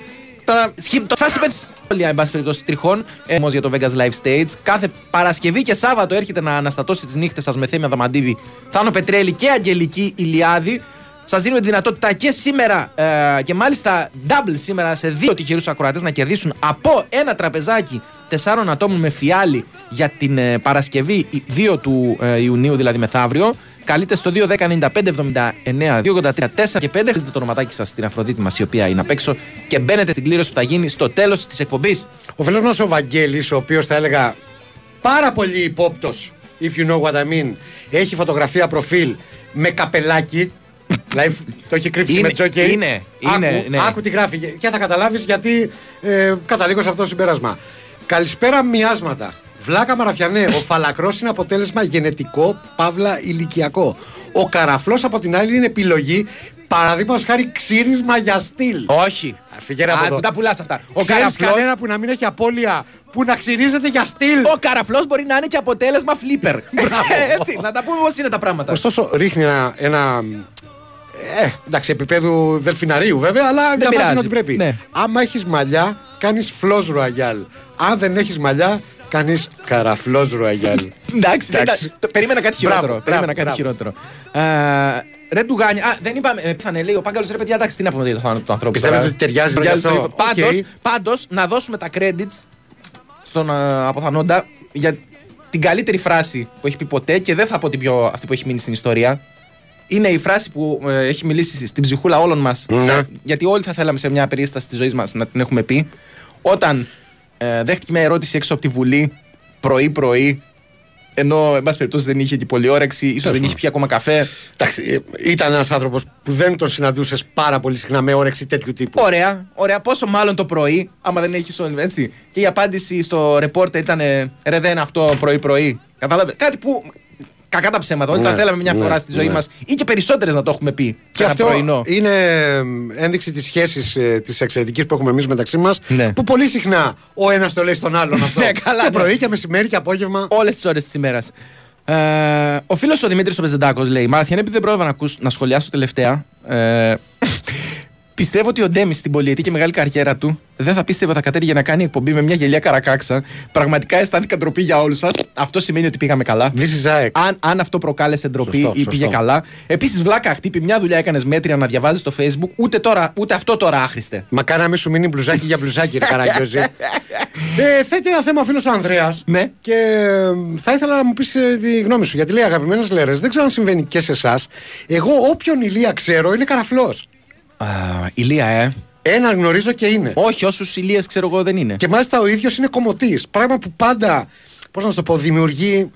Τώρα, σχη- το σα είπε όλοι, εν πάση περιπτώσει, τριχών ε, όμως για το Vegas Live Stage. Κάθε Παρασκευή και Σάββατο έρχεται να αναστατώσει τις νύχτες σας με Θέμια Δαμαντίβη, Θάνο Πετρέλη και Αγγελική Ηλιάδη. Σας δίνουμε τη δυνατότητα και σήμερα ε, και μάλιστα double σήμερα σε δύο τυχερούς ακροατές να κερδίσουν από ένα τραπεζάκι τεσσάρων ατόμων με φιάλη για την ε, Παρασκευή 2 του ε, Ιουνίου, δηλαδή μεθαύριο. Καλείτε στο 2 10 95 79 283 4 και 5. Χρήστε το ονοματάκι σας στην Αφροδίτη μας, η οποία είναι απ' έξω και μπαίνετε στην κλήρωση που θα γίνει στο τέλος της εκπομπής. Ο φίλος μας ο Βαγγέλης, ο οποίος θα έλεγα πάρα πολύ υπόπτος, if you know what I mean, έχει φωτογραφία προφίλ με καπελάκι. δηλαδή το έχει κρύψει Είναι- με τζόκι. είναι, είναι, άκου, ναι. άκου τι γράφει και θα καταλάβεις γιατί ε, καταλήγω σε αυτό το συμπέρασμα. Καλησπέρα, μοιάσματα. Βλάκα Μαραθιανέ, ο φαλακρός είναι αποτέλεσμα γενετικό, παύλα ηλικιακό. Ο καραφλός από την άλλη είναι επιλογή, παραδείγματος χάρη ξύρισμα για στυλ. Όχι. Φυγέρα από Α, εδώ. δεν τα πουλάς αυτά. Ο Ξέρεις καραφλός- κανένα που να μην έχει απώλεια που να ξυρίζεται για στυλ; Ο καραφλός μπορεί να είναι και αποτέλεσμα flipper. Έτσι, να τα πούμε πώς είναι τα πράγματα. Ωστόσο, ρίχνει ένα. ένα ε, εντάξει, επίπεδου δελφιναρίου βέβαια, αλλά για μας πειράζει. είναι ό,τι πρέπει. Ναι. Άμα έχεις μαλλιά, κάνεις φλός ρουαγιάλ. Αν δεν έχεις μαλλιά, κάνεις καραφλός ρουαγιάλ. Εντάξει, δεν Εντάξει. ήταν- το- περίμενα κάτι Μπράβο, χειρότερο. μπράβο, Περίμενα κάτι μπράβο. χειρότερο. Ε, Ρε του Γάνια. Α, δεν είπαμε. ε, Πέθανε, λέει ο Πάγκαλος ρε παιδιά, εντάξει, τι να πούμε για το θάνατο του ανθρώπου. Πιστεύετε τώρα. ότι ταιριάζει Ταιριάζει γι' αυτό; στο ύφο. Πάντως, Οκ. πάντως, να δώσουμε τα credits στον ε, αποθανόντα για την καλύτερη φράση που έχει πει ποτέ και δεν θα πω την πιο αυτή που έχει μείνει στην ιστορία. Είναι η φράση που ε, έχει μιλήσει στην ψυχούλα όλων μας. Ναι. Γιατί όλοι θα θέλαμε σε μια περίσταση της ζωής μας να την έχουμε πει. Όταν ε, δέχτηκε μια ερώτηση έξω από τη Βουλή πρωί-πρωί Ενώ, εν πάση περιπτώσει, δεν είχε και πολύ όρεξη, ίσως δεν είχε πια ακόμα καφέ. Εντάξει, ε, ήταν ένας άνθρωπος που δεν τον συναντούσες πάρα πολύ συχνά με όρεξη τέτοιου τύπου. Ωραία, ωραία. Πόσο μάλλον το πρωί, άμα δεν έχεις όν, έτσι. Και η απάντηση στο ρεπόρτερ ήταν ρε, δεν είναι αυτό πρωί-πρωί. Κατάλαβες; Κάτι που. Κακά τα ψέματα. Όλοι Ναι, θα θέλαμε μια ναι, φορά στη ζωή ναι. μας ή και περισσότερες να το έχουμε πει. Σε Και ένα αυτό πρωινό. είναι ε, ένδειξη της σχέσης ε, της εξαιρετικής που έχουμε εμείς μεταξύ μας. Ναι. Που πολύ συχνά ο ένας το λέει στον άλλον αυτό. Ναι, καλά, και ναι. πρωί και μεσημέρι και απόγευμα. Όλες τις ώρες της ημέρας. Ε, ο φίλος ο Δημήτρης ο Πεζεντάκος λέει: Μάρθια, επειδή δεν πρόλαβα να, ακούσω, να σχολιάσω τελευταία. Ε, πιστεύω ότι ο Ντέμις στην πολιετή και μεγάλη καριέρα του δεν θα πίστευε ότι θα κατέβηκε να κάνει εκπομπή με μια γελιά καρακάξα. Πραγματικά αισθάνθηκα ντροπή για όλους σας. Αυτό σημαίνει ότι πήγαμε καλά. Αν, αν αυτό προκάλεσε ντροπή Σωστό, ή πήγε σωστό. καλά. Επίσης, βλάκα χτύπη, μια δουλειά έκανες μέτρια να διαβάζεις στο Facebook. Ούτε, τώρα, ούτε αυτό τώρα άχρηστε. Μακάρι να μην σου μείνει μπλουζάκι για μπλουζάκι, ρε Καραγκιόζη. ε, θέτει ένα θέμα ο φίλος ο Ανδρέας. Ναι. Και ε, θα ήθελα να μου πεις τη γνώμη σου. Γιατί λέει αγαπημένες λέρες, δεν ξέρω αν συμβαίνει και σε εσάς. Εγώ όποιον ηλία ξέρω είναι καραφλός. ηλία, ε. Έναν γνωρίζω και είναι. Όχι, όσους ηλίες ξέρω εγώ δεν είναι. Και μάλιστα ο ίδιος είναι κομμωτής. Πράγμα που πάντα, πώς να σου το πω, δημιουργεί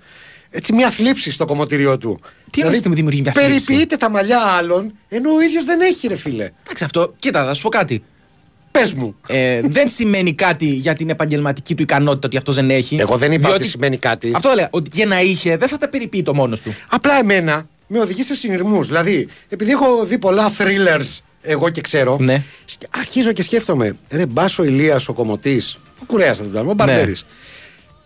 έτσι μια θλίψη στο κομμωτήριό του. Τι εννοείς ότι μου δημιουργεί μια θλίψη; Περιποιείται τα μαλλιά άλλων, ενώ ο ίδιος δεν έχει, ρε φίλε. Εντάξει, αυτό, κοίτα, θα σου πω κάτι. Πες μου. Ε, δεν σημαίνει κάτι για την επαγγελματική του ικανότητα ότι αυτός δεν έχει. Εγώ δεν είπα Διότι- ότι σημαίνει κάτι. Αυτό λέω. Ότι και να είχε, δεν θα τα περιποιεί το μόνος του. Απλά εμένα με οδηγεί σε συνειρμούς. Δηλαδή, επειδή έχω δει πολλά thrillers, εγώ και ξέρω, Ναι. σκ- αρχίζω και σκέφτομαι. Ρε, μπάσο Ηλίας ο κομμωτής, ο κουρέας θα τον κάνουμε, ο Μπαρμπέρης. Ναι.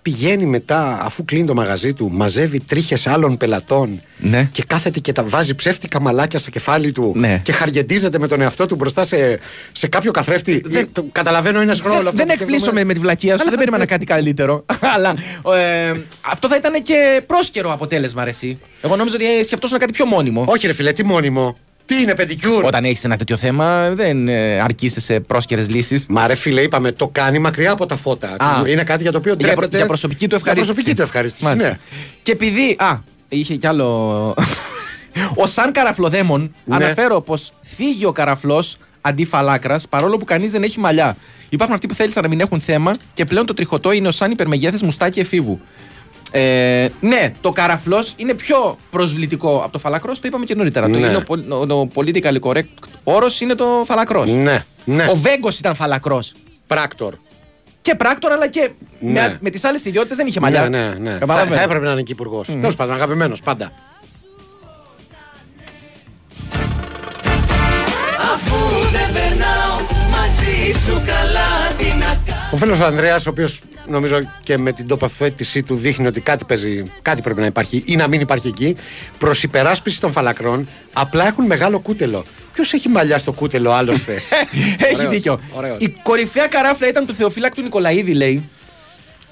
Πηγαίνει μετά, αφού κλείνει το μαγαζί του, μαζεύει τρίχες άλλων πελατών Ναι. και κάθεται και τα βάζει ψεύτικα μαλάκια στο κεφάλι του Ναι. και χαργεντίζεται με τον εαυτό του μπροστά σε, σε κάποιο καθρέφτη. Ε, το καταλαβαίνω, είναι σχρόλο Δεν, αυτό. δεν που εκπλήσω σκέφτομαι. με, με τη βλακεία σου, Αλλά- δεν περίμενα κάτι καλύτερο. Αλλά ε, αυτό θα ήταν και πρόσκαιρο αποτέλεσμα, ρε, εσύ. Εγώ νόμιζα ότι σκεφτόσουν κάτι πιο μόνιμο. Όχι, ρε φίλε, τι μόνιμο; Τι είναι πεντικιούρ; Όταν έχεις ένα τέτοιο θέμα, δεν ε, αρκείσαι σε πρόσκαιρες λύσεις. Μα ρε φίλε, είπαμε, το κάνει μακριά από τα φώτα. Α. είναι κάτι για το οποίο Για, προ- ντρέπεται. για προσωπική του Για ευχαρίστηση. προσωπική του ευχαρίστηση. Μάλιστα. Ναι. Και επειδή. Α, είχε κι άλλο. ο Σαν Καραφλοδέμον Ναι. αναφέρω πως θίγει ο καραφλός αντί φαλάκρας παρόλο που κανείς δεν έχει μαλλιά. Υπάρχουν αυτοί που θέλησαν να μην έχουν θέμα και πλέον το τριχωτό είναι ο σαν υπερμεγέθες μουστάκι εφήβου. Ε, ναι, το καραφλός είναι πιο προσβλητικό από το φαλακρός, το είπαμε και νωρίτερα. Το, Ναι. είναι ο, πολ- ο, ο politically correct όρος είναι το φαλακρός. Ναι, ναι. Ο Βέγκος ήταν φαλακρός. Πράκτορ. Και πράκτορ, αλλά και Ναι. με, με τις άλλες ιδιότητες δεν είχε μαλλιά. Ναι, ναι, ναι. Θα, Καταλαβαίνω. θα έπρεπε να είναι και υπουργός. Mm. Τέλος πάντων, αγαπημένος πάντα. Αφού δεν περνάω μαζί σου καλά τι να κάνω Ο φίλος Ανδρέας, ο οποίος νομίζω και με την τοποθέτησή του δείχνει ότι κάτι παίζει, κάτι πρέπει να υπάρχει ή να μην υπάρχει εκεί. Προς υπεράσπιση των φαλακρών, απλά έχουν μεγάλο κούτελο. Ποιος έχει μαλλιά στο κούτελο, άλλωστε; Έχει Ωραίος, δίκιο. ωραίος. Η κορυφαία καράφλα ήταν του Θεοφύλακτου Νικολαίδη, λέει.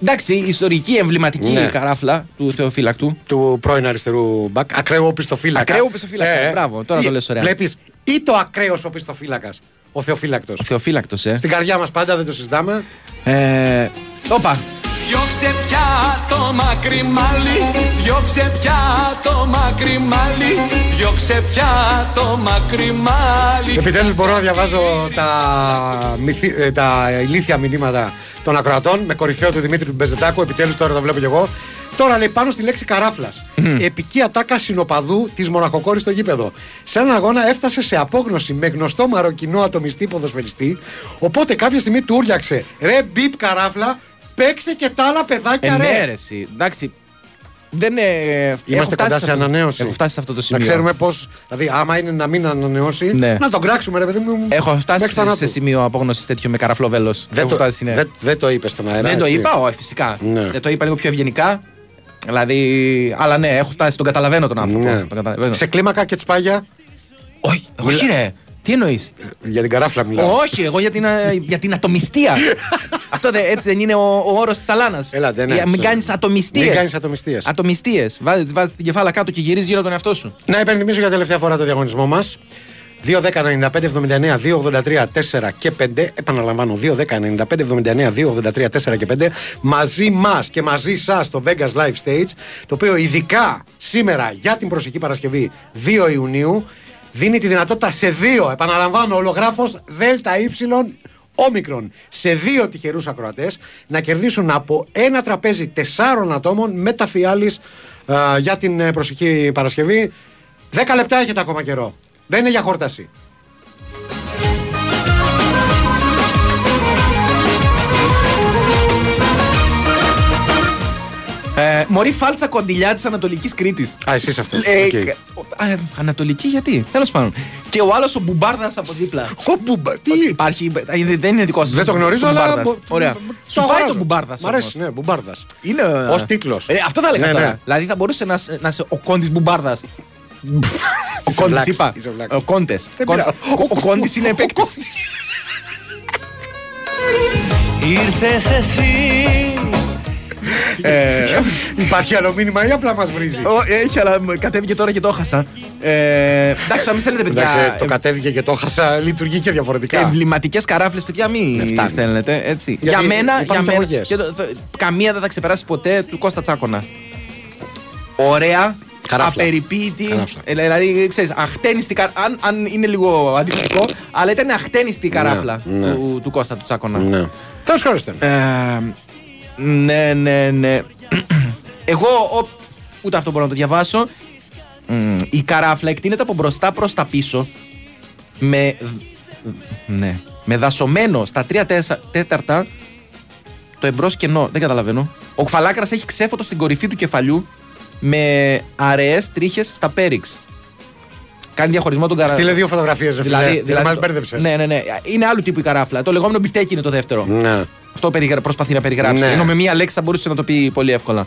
Εντάξει, η ιστορική, εμβληματική Ναι. καράφλα του Θεοφύλακτου. του πρώην αριστερού μπακ. Ακραίου οπισθοφύλακα. Ακραίου οπισθοφύλακα, μπράβο, τώρα το λες ωραία. Βλέπεις ή το ακραίος οπισθοφύλακας. Ο Θεοφύλακτος. Ο Θεοφύλακτος, ε. Στην καρδιά μας πάντα δεν το συζητάμε. ε όπα. Διώξε πια το μακρύ μάλι Διώξε πια το μακρύ μάλι Διώξε πια το μακρύ μάλι Επιτέλους μπορώ να διαβάζω τα, μυθι... ε, τα ηλίθια μηνύματα των ακροατών με κορυφαίο του Δημήτρη του Μπεζετάκου. Επιτέλους τώρα το βλέπω κι εγώ. Τώρα λέει πάνω στη λέξη καράφλας. Επική ατάκα συνοπαδού της μοναχοκόρης στο γήπεδο. Σε έναν αγώνα έφτασε σε απόγνωση με γνωστό μαροκινό ατομιστή ποδοσφαιριστή. Οπότε κάποια στιγμή του ούριαξε ρε μπιπ καράφλα, παίξε και τα άλλα παιδάκια Ε, ρε. ναι, ρε, εσύ. Εντάξει. Δεν, ε, έχω Είμαστε φτάσει κοντά σε σε αυτό- ανανέωση. Έχω φτάσει σε αυτό το σημείο. Να ξέρουμε πώ. Δηλαδή, άμα είναι να μην ανανεώσει, Ναι. να τον κράξουμε, ρε παιδί μου. Έχω φτάσει μέχρι σε, θανάτου. σε σημείο απόγνωσης τέτοιο με καραφλό βέλο. Δεν, το, δεν, δεν το είπες στον αέρα. Δεν το έτσι. είπα, όχι, φυσικά. Ναι. Δεν το είπα λίγο πιο ευγενικά. Δηλαδή, αλλά ναι, έχω φτάσει, τον καταλαβαίνω τον άνθρωπο. Ναι. Τον καταλαβαίνω. Σε κλίμακα και τσπάγια. Όχι, όχι, ρε. Τι εννοείς; Για την καράφλα μιλάω. Όχι, εγώ για την, α, για την ατομιστία. Αυτό δε, έτσι δεν είναι ο, ο όρος της Αλάνας. Έλατε, ναι. Μην κάνεις ατομιστίες. Μην κάνεις ατομιστίες. Ατομιστίες. Βάζεις βάζεις την κεφάλα κάτω και γυρίζεις γύρω από τον εαυτό σου. Να υπενθυμίσω για τελευταία φορά το διαγωνισμό μας. 2, 10, 95, 79, 2, 83, 4 και 5. Επαναλαμβάνω, 2, 10, 95, 79, 2, 83, 4 και 5. Μαζί μας και μαζί σας στο Vegas Live Stage, το οποίο ειδικά σήμερα για την προσεχή Παρασκευή 2 Ιουνίου δίνει τη δυνατότητα σε δύο, επαναλαμβάνω, ολογράφος ΔΕΛΤΑ όμικρον σε δύο τυχερούς ακροατές να κερδίσουν από ένα τραπέζι τεσσάρων ατόμων μεταφιάλης για την ε, προσεχή Παρασκευή. 10 λεπτά έχετε ακόμα καιρό. Δεν είναι για χόρταση. Ε, μωρή φάλτσα κοντιλιά της Ανατολικής Κρήτης. Α, εσύ αυτός. Ε, ε, Ανατολική γιατί, τέλος πάντων. Και ο άλλος ο Μπουμπάρδας από δίπλα. Ο Μπουμπα, τι; Υπάρχει, ε, δεν είναι δικό σας. Δεν το γνωρίζω, αλλά. μπο- Ωραία. το Σου πάει αγοράζω. το Μπουμπάρδας. Μ' αρέσει, ναι, Μπουμπάρδας. Είναι. Ως τίτλος. Ε, αυτό θα έλεγα Ναι, τώρα. ναι. Δηλαδή θα μπορούσε να, σε- να είσαι ο κόντι Μπουμπάρδας. Ο κόντι βλάκης, είπα. είσαι βλάκης. Ο κόντες. Δεν πειράζει. Ο κόντι είναι επέκτης. Ήρθες εσύ Ε, Υπάρχει άλλο μήνυμα ή απλά μας βρίζει; Έχει, αλλά μου κατέβηκε τώρα και το έχασα. Ε, εντάξει, τώρα μην στέλνετε παιδιά. Εντάξει, το κατέβηκε και το χάσα, λειτουργεί και διαφορετικά. Εμβληματικές καράφλες, παιδιά, μην Ναι, φτάνει. στέλνετε. Έτσι. Γιατί για μένα, υπάρχουν για μένα εισαγωγές. και το- θα- καμία δεν θα ξεπεράσει ποτέ του Κώστα Τσάκονα. Ωραία, Καράφλα. απεριποίητη. Καράφλα. ε, Δηλαδή, ξέρεις, αχτένιστη. κα- Αν, αν είναι λίγο αντιφατικό, αλλά ήταν αχτένιστη η καράφλα ναι. του, του Κώστα του Τσάκονα. Ναι. Θα σου ευχαριστώ. Ε, ναι, ναι, ναι. Εγώ ο- ούτε αυτό μπορώ να το διαβάσω. Μμ, η καράφλα εκτείνεται από μπροστά προς τα πίσω με, ναι, με δασωμένο στα τρία τέσα- τέταρτα το εμπρός κενό. Δεν καταλαβαίνω. Ο Κφαλάκρας έχει ξέφωτο στην κορυφή του κεφαλιού με αραιές τρίχες στα πέριξ. Κάνει διαχωρισμό τον καρα... Στείλε δύο φωτογραφίες, ρε φίλε. Δηλαδή, Δηλαδή, μα το- μπέρδεψε. Ναι, ναι, ναι. Είναι άλλου τύπου η καράφλα. Το λεγόμενο μπιφτέκι είναι το δεύτερο. Ναι. Αυτό περιγρα... προσπαθεί να περιγράψει. Ναι. Ενώ με μία λέξη θα μπορούσε να το πει πολύ εύκολα.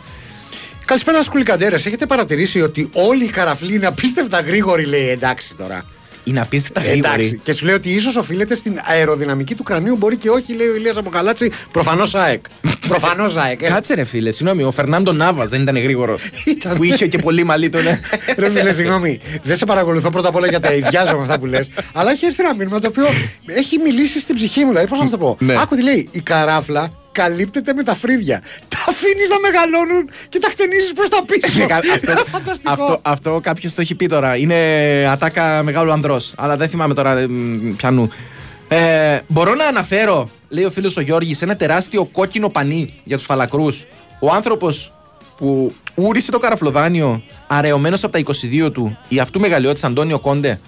Καλησπέρα στου κουλικαντέρε. Έχετε παρατηρήσει ότι όλοι οι καραφλοί είναι απίστευτα γρήγοροι, λέει. Εντάξει τώρα. Είναι απίστευτα Εντάξει. γρήγορη. Και σου λέει ότι ίσως οφείλεται στην αεροδυναμική του κρανίου. Μπορεί και όχι, λέει ο Ηλίας Αποκαλάτση. Προφανώς ΑΕΚ. Προφανώς ΑΕΚ. Ε, Κάτσε ρε φίλε, συγγνώμη, ο Φερνάντο Νάβας δεν ήταν γρήγορος. Ήταν. που είχε και πολύ μαλλί τον. ε. Ρε φίλε, συγγνώμη. Δεν σε παρακολουθώ πρώτα απ' όλα γιατί αειδιάζω με αυτά που λες. Αλλά έχει έρθει ένα μήνυμα το οποίο έχει μιλήσει στην ψυχή μου. Δηλαδή, πώς να σου το πω. Ναι. Άκου τι λέει. Η καράφλα καλύπτεται με τα φρύδια. Τα αφήνεις να μεγαλώνουν και τα χτενίζεις προς τα πίσω. Ναι, κα- αυτό, Είναι φανταστικό. αυτό, αυτό κάποιος το έχει πει τώρα. Είναι ατάκα μεγάλου ανδρός. Αλλά δεν θυμάμαι τώρα ε, μ, πιανού. Ε, μπορώ να αναφέρω, λέει ο φίλος ο Γιώργης, ένα τεράστιο κόκκινο πανί για τους φαλακρούς. Ο άνθρωπος που ούρισε το καραφλοδάνιο αραιωμένος από τα 22 του, η αυτού μεγαλειώτης Αντώνιο Κόντε.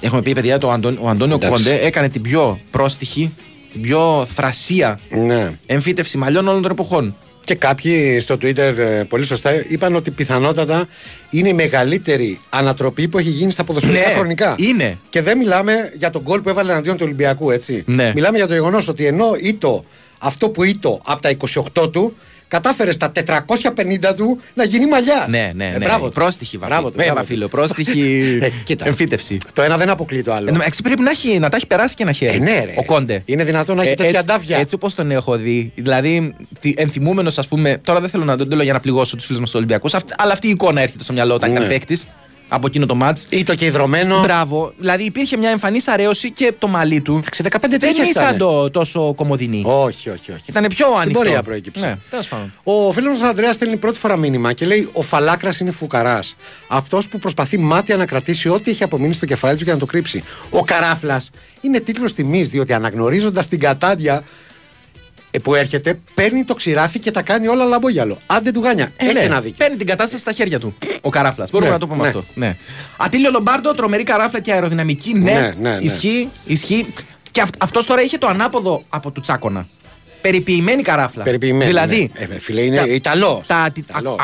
Έχουμε πει, παιδιά, το Αντών- ο Αντώνιο Εντάξει. Κόντε έκανε την πιο πρόστιχη, την πιο θρασία Ναι. εμφύτευση μαλλιών όλων των εποχών. Και κάποιοι στο Twitter ε, πολύ σωστά είπαν ότι πιθανότατα είναι η μεγαλύτερη ανατροπή που έχει γίνει στα ποδοσφαιρικά Ναι, χρονικά. είναι. Και δεν μιλάμε για τον γκολ που έβαλε εναντίον του Ολυμπιακού, έτσι. Ναι. Μιλάμε για το γεγονός ότι ενώ ήτο αυτό που ήτο από τα 28 του, κατάφερες στα 450 του να γίνει μαλλιάς. Ναι, ναι, Ε, ναι. μπράβο του. Πρόστιχη βαφή. Μπράβο του, Ναι, μπράβο βαφίλο, του. πρόστιχη Ε, κοίτα. εμφύτευση. Το ένα δεν αποκλεί το άλλο. Εν τω μεταξύ πρέπει να, έχει, να τα έχει περάσει και ένα χέρι. Ε, ναι, ρε. Ο Κόντε. Είναι δυνατόν να έχει τέτοια έτσι, αντάβια. Έτσι όπως τον έχω δει. Δηλαδή, ενθυμούμενος, ας πούμε. Τώρα δεν θέλω να τον το λέω για να πληγώσω τους φίλους μας τους Ολυμπιακούς. Αλλά αυτή η εικόνα έρχεται στο μυαλό όταν Ναι. ήταν παίκτης από εκείνο το μάτ. Ή το και υδρωμένο. Μπράβο. Δηλαδή υπήρχε μια εμφανής αρέωση και το μαλλί του. 15 δεν τρίχες είναι ήταν. σαν το τόσο κομμωδινή. Όχι, όχι, όχι. Ήταν πιο Στην ανοιχτό. πορεία προέκυψε. Ναι, τέλος πάντων. Ο φίλος μας Ανδρέας στέλνει πρώτη φορά μήνυμα και λέει: Ο Φαλάκρας είναι φουκαράς. Αυτός που προσπαθεί μάτια να κρατήσει ό,τι έχει απομείνει στο κεφάλι του και να το κρύψει. Ο Καράφλας είναι τίτλος τιμής, διότι αναγνωρίζοντας την κατάντια ε, που έρχεται, παίρνει το ξηράφι και τα κάνει όλα λαμπόγιαλο. Άντε του γάνια. Ε, έχει ναι. ένα δίκιο. Παίρνει την κατάσταση στα χέρια του. Ο καράφλας. Μπορούμε Ναι, να το πούμε ναι. αυτό. Ναι. Ατήλιο Λομπάρντο, τρομερή καράφλα και αεροδυναμική. Ναι, Ναι, ναι, ναι. ισχύει. ισχύει. Και αυτός τώρα είχε το ανάποδο από του Τσάκονα. Περιποιημένη καράφλα. Περιποιημένη, Δηλαδή. ναι. Ε, φίλε, είναι Ιταλός. Τα, Ιταλός.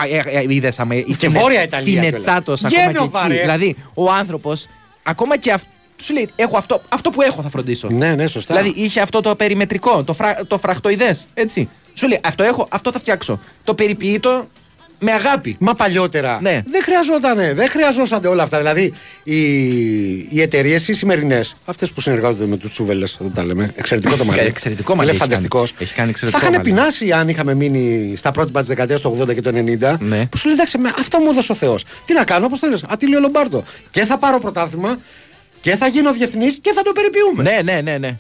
Είδες άμα. η Και Φινε- Βόρεια Ιταλία Φινετσάτος κιόλας. ακόμα και Γένοβα, εκεί. ρε. Δηλαδή, ο άνθρωπος, ακόμα και αυτό. Σου λέει, έχω αυτό, αυτό που έχω θα φροντίσω. Ναι, ναι, σωστά. Δηλαδή είχε αυτό το περιμετρικό, το, φρα, το φραχτοειδές. Έτσι. Σου λέει, αυτό έχω, αυτό θα φτιάξω. Το περιποιεί το με αγάπη. Μα παλιότερα Ναι. δεν χρειαζόταν, δεν χρειαζόσαν όλα αυτά. Δηλαδή οι, οι εταιρείες οι σημερινές, αυτές που συνεργάζονται με τους τσούβελε, δεν τα λέμε. Εξαιρετικό το μαλλί. Εξαιρετικό μαλλί Είναι έχει φανταστικός. κάνει. Έχει κάνει εξαιρετικό Θα είχαν μαλλί. πεινάσει αν είχαμε μείνει στα πρότυπα τη δεκαετίας του 80 και του 90. Ναι. Που σου λέει εντάξει, με- αυτό μου έδωσε ο Θεός. Τι να κάνω, όπως το λε, Ατήλιο Λομπάρτο. Και θα πάρω πρωτάθλημα και θα γίνω διεθνής και θα το περιποιούμε. Ναι, ναι, ναι, ναι.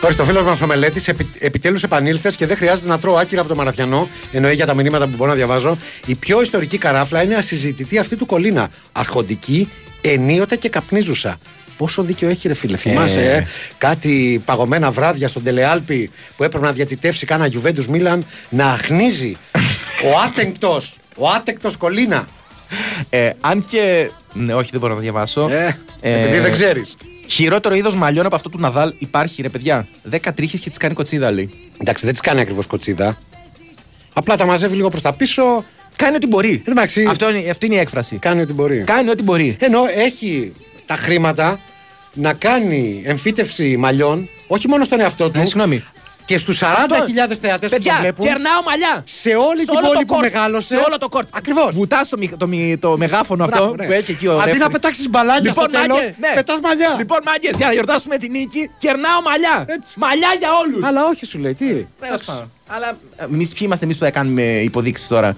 Τώρα, το φίλος μας ο Μελέτης επι, επιτέλους επανήλθες και δεν χρειάζεται να τρώω άκυρα από το Μαραθιανό. Εννοεί για τα μηνύματα που μπορώ να διαβάζω. Η πιο ιστορική καράφλα είναι ασυζητητή αυτή του Κολίνα. Αρχοντική, ενίοτε και καπνίζουσα. Πόσο δίκιο έχει, ρε φίλε. Θυμάσαι, ε, κάτι παγωμένα βράδια στον Τελεάλπη που έπρεπε να διατητεύσει κάνα Γιουβέντους Μίλαν να αχνίζει ο άτεγκτος, ο άτεγκτος Κολίνα. Ε, αν και. Ναι, όχι, δεν μπορώ να το διαβάσω. Ε, επειδή δεν ξέρεις. Χειρότερο είδος μαλλιών από αυτό του Ναδάλ υπάρχει, ρε παιδιά. Δέκα τρίχες και τις κάνει κοτσίδα, λέει. Εντάξει, δεν τις κάνει ακριβώς κοτσίδα. Απλά τα μαζεύει λίγο προς τα πίσω. Κάνει ό,τι μπορεί. Εντάξει. Αυτό είναι, αυτή είναι η έκφραση. Κάνει ό,τι μπορεί. Κάνει ό,τι μπορεί. Ενώ έχει τα χρήματα να κάνει εμφύτευση μαλλιών, όχι μόνο στον εαυτό του. Ε, συγγνώμη. Και στους 40.000 θεατές που Παιδιά, το βλέπουν. κερνάω μαλιά. Σε όλη την όλο πόλη το που κόρτ. μεγάλωσε. Σε όλο το κόρτ. Ακριβώς. Βουτάς το, μη- το, μη- το μεγάφωνο αυτό Μπράβο, ναι. που έχει εκεί ο Αντί ρέφρι. να πετάξεις μπαλάκια Λοιπόν, στο τέλος, μάγκες, ναι. πετάς μαλλιά. Λοιπόν, μάγκε, για να γιορτάσουμε την νίκη, κερνάω μαλλιά. Μαλλιά για όλους. Αλλά όχι, σου λέει τι; Τέλος πάντων. Αλλά εμείς ποιοι είμαστε εμείς που θα κάνουμε υποδείξεις τώρα;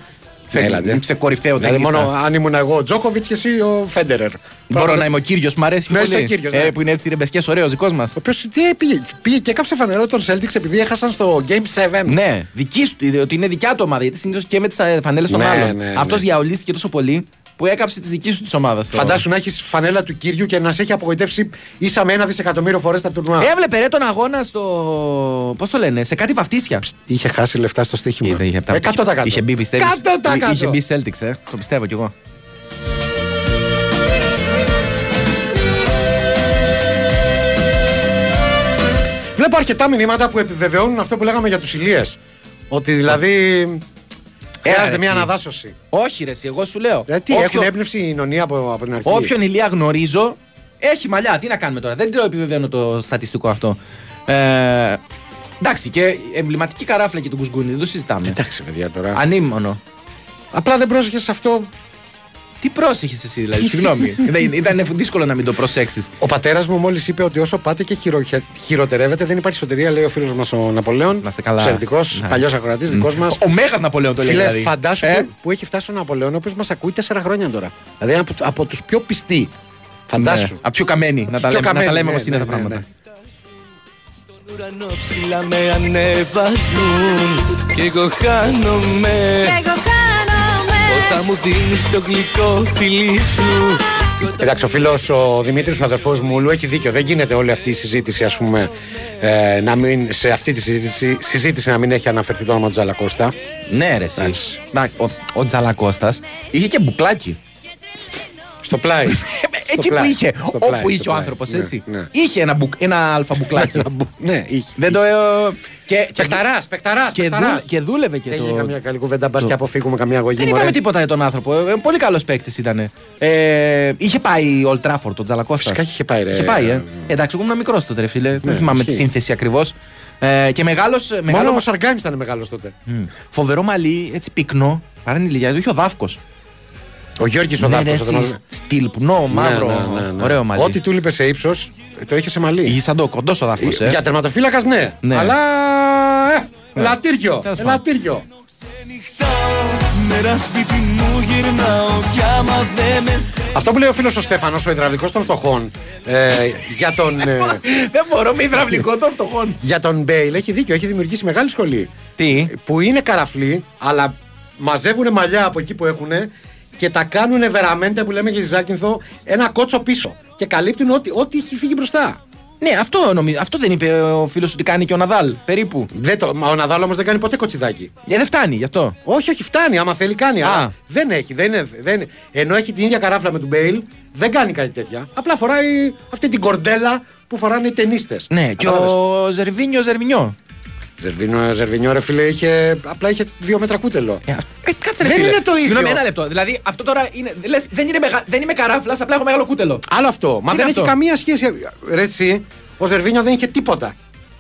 Σε, Έλατε. σε κορυφαίο Δηλαδή, ταινίστα. μόνο αν ήμουν εγώ ο Τζόκοβιτς και εσύ ο Φέντερερ. Μπορώ να είμαι ο κύριος, μου αρέσει Ναι, πολύ. είσαι ο Κύριος, ε, ναι. που είναι έτσι ρεμπεσκές, ωραίος δικός μας. Ο οποίος τι πήγε, πήγε και έκαψε φανερό τον Celtics επειδή έχασαν στο Game 7. Ναι, δική σου, ότι είναι δικιά του ομάδα. Γιατί συνήθως και με τις φανέλες των Ναι, άλλων. ναι, ναι. Αυτό διαολίστηκε τόσο πολύ που έκαψε τη δική σου της ομάδα. Φαντάσου να έχεις φανέλα του κύριου και να σε έχει απογοητεύσει ίσα με ένα δισεκατομμύριο φορές τα τουρνουά. Έβλεπε ρε τον αγώνα στο. Πώς το λένε, σε κάτι βαφτίσια. Είχε χάσει λεφτά στο στοίχημα. Είδε, είχε, 100%. Είχε μπει, πιστεύεις, 100%. Είχε μπει Celtics, ε. Το πιστεύω κι εγώ. Βλέπω αρκετά μηνύματα που επιβεβαιώνουν αυτό που λέγαμε για τους ηλίες. Ότι δηλαδή. Χρειάζεται ρε, μια εσύ. αναδάσωση. Όχι, ρε, εσύ, εγώ σου λέω. Ε, τι, Όποιο- έχουν έμπνευση η νονία από, από την αρχή. Όποιον ηλία γνωρίζω, έχει μαλλιά. Τι να κάνουμε τώρα. Δεν το επιβεβαίνω το στατιστικό αυτό. Ε, εντάξει, και εμβληματική καράφλα και του Γκουσγκούνι, δεν το συζητάμε. Εντάξει, παιδιά τώρα. Ανήμωνο. Απλά δεν πρόσεχες σε αυτό. Τι πρόσεχες εσύ, δηλαδή, συγγνώμη. Δεν- Ήταν δύσκολο να μην το προσέξεις. Ο πατέρας μου μόλις είπε ότι όσο πάτε και χειρο, χειροτερεύετε δεν υπάρχει σωτηρία, λέει ο φίλος μας ο Ναπολέον. Να σε καλά. Εξαιρετικό, Ναι. παλιός ακροατής, δικός μας. Ο Μέγας Ναπολέον το λέει Φίλε, δηλαδή. φαντάσου Ε; που, που έχει φτάσει ο Ναπολέον, ο οποίος μας ακούει τέσσερα χρόνια τώρα. Δηλαδή είναι από, από τους πιο πιστοί. Φαντάσου. Ναι. Απ' πιο καμένοι. Να τα πιο λέμε, να τα καμένοι, λέμε ναι, όπως είναι ναι, τα ναι, πράγματα. ναι. Ουρανό ψηλά με ανεβάζουν Κι εγώ χάνομαι Όταν μου δίνεις το γλυκό φιλί σου Εντάξει, ο φίλος ο Δημήτρης, ο αδερφός μου, Λου, έχει δίκιο. Δεν γίνεται όλη αυτή η συζήτηση, ας πούμε, ε, να μην, σε αυτή τη συζήτηση, συζήτηση να μην έχει αναφερθεί το όνομα του Τζαλακώστα. Ναι, ρε, εσύ. Να, Ο, ο Τζαλακώστας είχε και μπουκλάκι. Στο πλάι. Εκεί που πλάι, είχε. στο Όπου πλάι, είχε στο ο πλάι. άνθρωπος, Ναι, έτσι. ναι. Είχε ένα, μπουκ, ένα αλφαμπουκλάκι. ναι, είχε. Δεν το. ε, Και, και, Πεκταρά, πεκταρά. και, δούλε- και δούλευε και Έγινε το. καμιά καλή κουβέντα, μπας το- και αποφύγουμε καμιά αγωγή. Δεν μωρέ. είπαμε τίποτα για τον άνθρωπο. Ε, πολύ καλός παίκτης ήταν. Ε, είχε πάει Old Trafford, τον Τζαλακώστας. Φυσικά είχε πάει, ρε. Είχε πάει, ε. Εντάξει, εγώ ήμουν μικρός τότε, ρε φίλε. Δεν θυμάμαι τη ισχύει. σύνθεση ακριβώς. Ε, και μεγάλο. Μόνο Μεγάλο, ο Σαργκάνη ήταν μεγάλος τότε. φοβερό μαλλί, έτσι πυκνό. Παρά την ηλικία του, είχε ο Δάφκος. Ο Γιώργης ο Ναι, ναι, Δάφκο. έτσι, στυλπνό, μαύρο. Ωραίο μαλλί. Ό,τι του λείπε σε ύψος, το είχε σε μαλλί. Είχε σαν το κοντός ο Δάφκο. Ε. Για τερματοφύλακας, ναι. Ναι. Αλλά. Ε, λατήριο. Τέλος πάντων. Λατήριο. Μέρα σπίτι μου γυρνάω Κι άμα δεν με Αυτό που λέει ο φίλος ο Στέφανος, ο υδραυλικός των φτωχών, ε, για τον. ε, Δεν μπορώ με υδραυλικό των φτωχών. για τον Μπέιλ έχει δίκιο, έχει δημιουργήσει μεγάλη σχολή. Τι; Που είναι καραφλοί, αλλά μαζεύουν μαλλιά από εκεί που έχουν και τα κάνουν βεραμέντε που λέμε για Ζάκυνθο ένα κότσο πίσω. Και καλύπτουν ό,τι, ό,τι έχει φύγει μπροστά. Ναι, αυτό, νομίζω, αυτό δεν είπε ο φίλος ότι κάνει και ο Ναδάλ. Περίπου. Δεν το, μα ο Ναδάλ όμως δεν κάνει ποτέ κοτσιδάκι. Ε, δεν φτάνει γι' αυτό. Όχι, όχι, φτάνει. Άμα θέλει, κάνει. Α. Αλλά δεν έχει. Δεν είναι, δεν, ενώ έχει την ίδια καράφλα με τον Μπέιλ, δεν κάνει κάτι τέτοια. Απλά φοράει αυτή την κορντέλα που φοράνε οι ταινίστες. Ναι, και ο Ζερβίνιο Ζερβινιό. Ζερβίνο, Ζερβινιό, ρε φίλε, είχε, απλά είχε δύο μέτρα κούτελο. Ε, ε, κάτσε ρε Δεν φίλε. είναι το ίδιο. Συγγνώμη, ένα λεπτό. Δηλαδή αυτό τώρα είναι. Λες, δεν, είναι μεγα, δεν είμαι καράφλας, απλά έχω μεγάλο κούτελο. Άλλο αυτό. Μα Τι δεν είναι έχει αυτό; καμία σχέση. Ρε, εσύ, ο Ζερβίνιο δεν είχε τίποτα.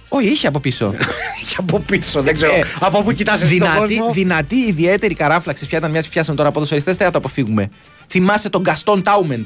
Όχι, είχε από πίσω. Είχε από πίσω, δεν ξέρω. Ε, από πού κοιτάς εσύ τον δυνατή, κόσμο; δυνατή ιδιαίτερη καράφλα. Ξέρεις ποια ήταν μια που πιάσαμε τώρα από δεν θα το αποφύγουμε. Θυμάσαι τον Γκαστόν Τάουμεντ.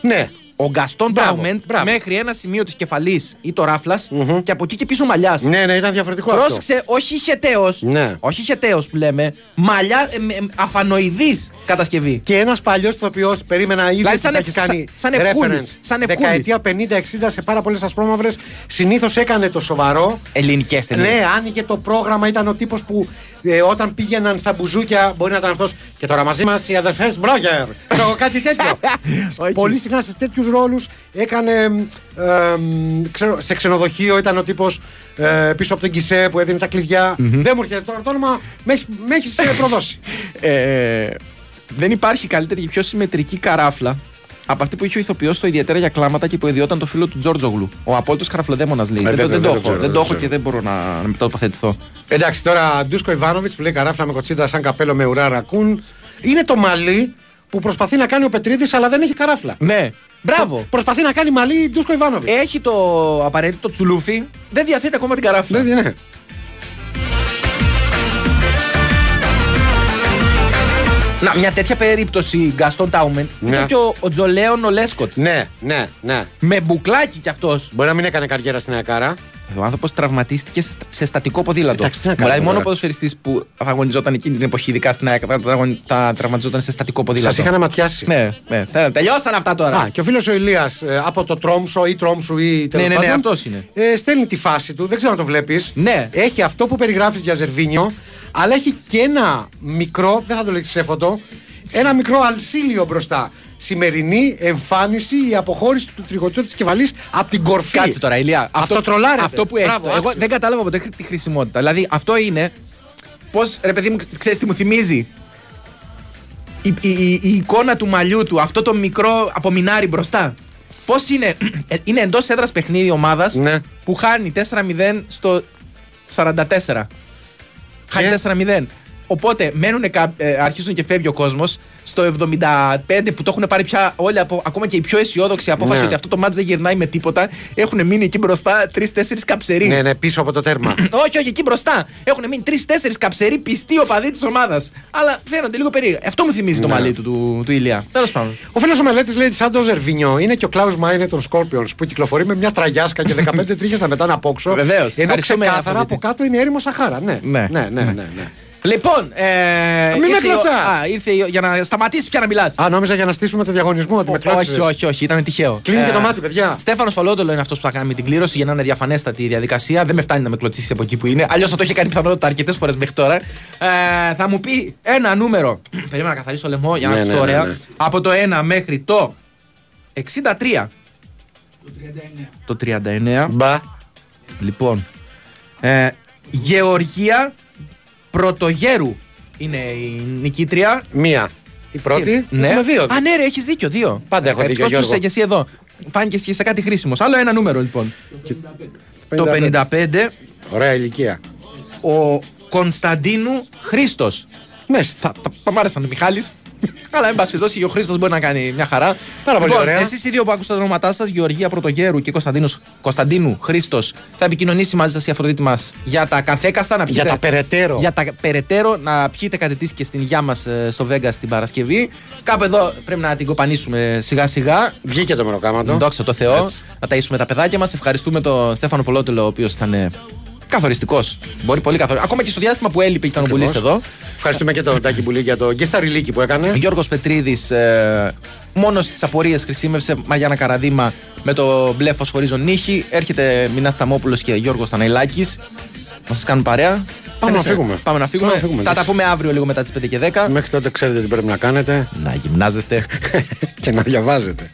Ναι, ο Γκαστόν Μπράβο, Τάουμεντ μπράβο. μέχρι ένα σημείο της κεφαλής ή το ράφλας και από εκεί και πίσω μαλλιάς. Ναι, ναι, ήταν διαφορετικό αυτό. Πρόσεξε, όχι χεταίο. Ναι. Όχι χεταίο που λέμε. Μαλλιά ε, ε, αφανοειδής κατασκευή. Και ένας παλιός ηθοποιός περίμενα ήδη Δηλαδή ότι σαν θα ευ- έχει κάνει σαν- σαν Ευκούλης, reference. σαν Ευκούλης. Δεκαετία 50-60 σε πάρα πολλές ασπρόμαυρες συνήθως έκανε το σοβαρό. Ελληνικές ταινίες. Ναι, άνοιγε το πρόγραμμα, ήταν ο τύπος που ε, όταν πήγαιναν στα μπουζούκια μπορεί να ήταν αυτός. Και τώρα μαζί μας οι αδερφές Μπρόγερ. Ξέρω κάτι τέτοιο. Πολύ συχνά σε τέτοιους ρόλους έκανε. ε, ξέρω, σε ξενοδοχείο ήταν ο τύπος πίσω από τον Κισέ που έδινε τα κλειδια Δεν μου έρχεται τώρα το όνομα, με έχεις προδώσει. Ε, δεν υπάρχει καλύτερη και πιο συμμετρική καράφλα από αυτή που είχε ο ηθοποιός στο ιδιαίτερα για κλάματα και που ιδιόταν το φίλο του Τζόρτζογλου. Ο απόλυτος καραφλοδέμονα λέει. Ε, δεν, το- δεν- δεν, δεν το το έχω, ξέρω, δεν δεν το το έχω ξέρω. και δεν μπορώ να, να με τοποθετηθώ. Εντάξει, τώρα Ντούσκο Ιβάνοβιτς που λέει καράφλα με κοτσίδα σαν καπέλο με ουρά ρακούν. Είναι το μαλλί που προσπαθεί να κάνει ο Πετρίδης, αλλά δεν έχει καράφλα. Ναι, μπράβο. Προσπαθεί να κάνει μαλλί Ντούσκο Ιβάνοβιτς. Έχει το απαραίτητο τσουλούφι, δεν διαθέτει ακόμα την καράφλα. Δεν είναι. Να, μια τέτοια περίπτωση Γκαστόν Τάουμεν Ναι. ήταν και ο, ο Τζολέον ο Λέσκοτ. Ναι, ναι, ναι. Με μπουκλάκι κι αυτός. Μπορεί να μην έκανε καριέρα στην Αεκάρα. Ο άνθρωπος τραυματίστηκε σε- σε στατικό ποδήλατο. Εντάξει, τι να κάνουμε δηλαδή, μόνο ο τώρα. ποδοσφαιριστής που αγωνιζόταν εκείνη την εποχή, ειδικά στην ΑΕΚ, θα, θα, θα τραυματιζόταν σε στατικό ποδήλατο. Σα είχαν ματιάσει. Ναι, ναι. Θέλω- Τελειώσαν αυτά τώρα. Α, και ο φίλος ο Ηλίας από το Τρόμσο ή Τρόμσου ή τέλος Ναι, ναι, ναι, πάντων. αυτός είναι. Ε, στέλνει τη φάση του, δεν ξέρω αν το βλέπεις. Ναι. Έχει αυτό που περιγράφεις για Ζερβίνιο, αλλά έχει και ένα μικρό, δεν θα το λέξεις σε φωτό, ένα μικρό αλσίλιο μπροστά. Σημερινή εμφάνιση, η αποχώρηση του τριγωτού της κεφαλής από την κορφή. Κάτσε τώρα, Ηλία. Αυτό, τρολάρεται. Αυτό που έχει. Μπράβο, εγώ άξιο. δεν κατάλαβα ποτέ τη χρησιμότητα. Δηλαδή, αυτό είναι. Πώς, ρε παιδί μου, ξέρεις τι μου θυμίζει; Η, η, η- η εικόνα του μαλλιού του, αυτό το μικρό απομεινάρι μπροστά. Πώς είναι. ε, είναι εντός έδρας παιχνίδι ομάδας Ναι. που χάνει 4-0 στο 44. Χάνει 4-0. Οπότε μένουν, κα- ε, αρχίζουν και φεύγει ο κόσμος. Στο 75 που το έχουν πάρει πια όλοι, από, ακόμα και οι πιο αισιόδοξοι απόφαση Ναι. ότι αυτό το μάτς δεν γυρνάει με τίποτα, έχουν μείνει εκεί μπροστά τρει-τέσσερι καψεροί. Ναι, ναι, πίσω από το τέρμα. όχι, όχι, εκεί μπροστά. Έχουν μείνει τρει-τέσσερι καψεροί πιστοί οπαδοί της ομάδας. Αλλά φαίνονται λίγο περίεργα. Αυτό μου θυμίζει το Ναι. μαλλί του, του, του Ηλία. Τέλος πάντων. Ο φίλος ο Μελέτης λέει σαν το Ζερβίνιο είναι και ο Κλάους Μάινε των Scorpions που κυκλοφορεί με μια τραγιάσκα και 15 τρίχες να μετάνε από όξω. Βεβαίως. Ενώ Ευχαριστούμε, ξεκάθαρα Αφροδίτη. από κάτω είναι έρημος Σαχάρα. Ναι, Ναι. ναι, ναι. ναι, ναι. Λοιπόν, ε, Μην με ήρθε η ο- κλωτσάς. Α, ήρθε η ο- για να σταματήσεις πια να μιλάς. Α, νόμιζα για να στήσουμε το διαγωνισμό ότι με κλώτσες. Όχι, όχι, όχι, ήταν τυχαίο. Κλείνει και Ε, το μάτι, παιδιά. Στέφανος Παλότολο είναι αυτός που θα κάνει την κλήρωση για να είναι διαφανέστατη η διαδικασία. Δεν με φτάνει να με κλωτσίσει από εκεί που είναι. Αλλιώς θα το είχε κάνει πιθανότατα αρκετές φορές μέχρι τώρα. Ε, θα μου πει ένα νούμερο. Περίμενα να καθαρίσω λαιμό για να Ναι, ακούσω ναι, ωραία. ναι, ναι. Από το 1 μέχρι το 63. Το 39. Μπα. Λοιπόν. Ε, Γεωργία Πρωτογέρου είναι η νικήτρια. Μία. Η πρώτη. Ναι. Έχουμε δύο. Α, ναι, ρε, έχεις δίκιο. Δύο. Πάντα έχω Ε, δίκιο, ευτυχώς που Γιώργο. είσαι και εσύ εδώ. Φάνηκε και σε κάτι χρήσιμο. Άλλο ένα νούμερο λοιπόν. Το 55. Ωραία ηλικία. Ο Κωνσταντίνου Χρήστος. Μες. Θα, θα, θα μ' άρεσαν ο Μιχάλης Αλλά εν πάση περιπτώσει και ο Χρήστος μπορεί να κάνει μια χαρά. Πάρα πολύ λοιπόν, ωραία. Εσείς οι δύο που άκουσατε τα ονόματά σας, Γεωργία Πρωτογέρου και Κωνσταντίνος, Κωνσταντίνου Χρήστος, θα επικοινωνήσει μαζί σας η Αφροδίτη μας για τα καθέκαστα να πιείτε. Για τα περαιτέρω. Για τα περαιτέρω να πιείτε κάτι της και στην υγειά μας στο Βέγγα την Παρασκευή. Κάπου εδώ πρέπει να την κοπανίσουμε σιγά σιγά. Βγήκε το μεροκάματο. Δόξα τω Θεώ. Έτσι. Να ταΐσουμε τα παιδάκια μας. Ευχαριστούμε τον Στέφανο Πολότελο, ο οποίος ήταν καθοριστικός. Μπορεί πολύ καθοριστικός. Ακόμα και στο διάστημα που έλειπε και ήταν ο Μπουλής Ακριβώς. εδώ. Ευχαριστούμε και τον Τάκη Μπουλή για το γκεσταριλίκι που έκανε. Γιώργος Πετρίδης ε, μόνος στις απορίες χρησιμεύσε Μαριάννα Καραδίμα με το μπλε φωσφορίζον νύχι. Έρχεται Μινάς Τσαμόπουλος και Γιώργος Θαναϊλάκης να σας κάνουν παρέα. Πάμε να Φαίνεσαι. φύγουμε. Πάμε να φύγουμε. Πάμε να φύγουμε, Θα τα εντάξει. πούμε αύριο λίγο μετά τις 5 και 10. Μέχρι τότε ξέρετε τι πρέπει να κάνετε Να γυμνάζεστε. και να διαβάζετε.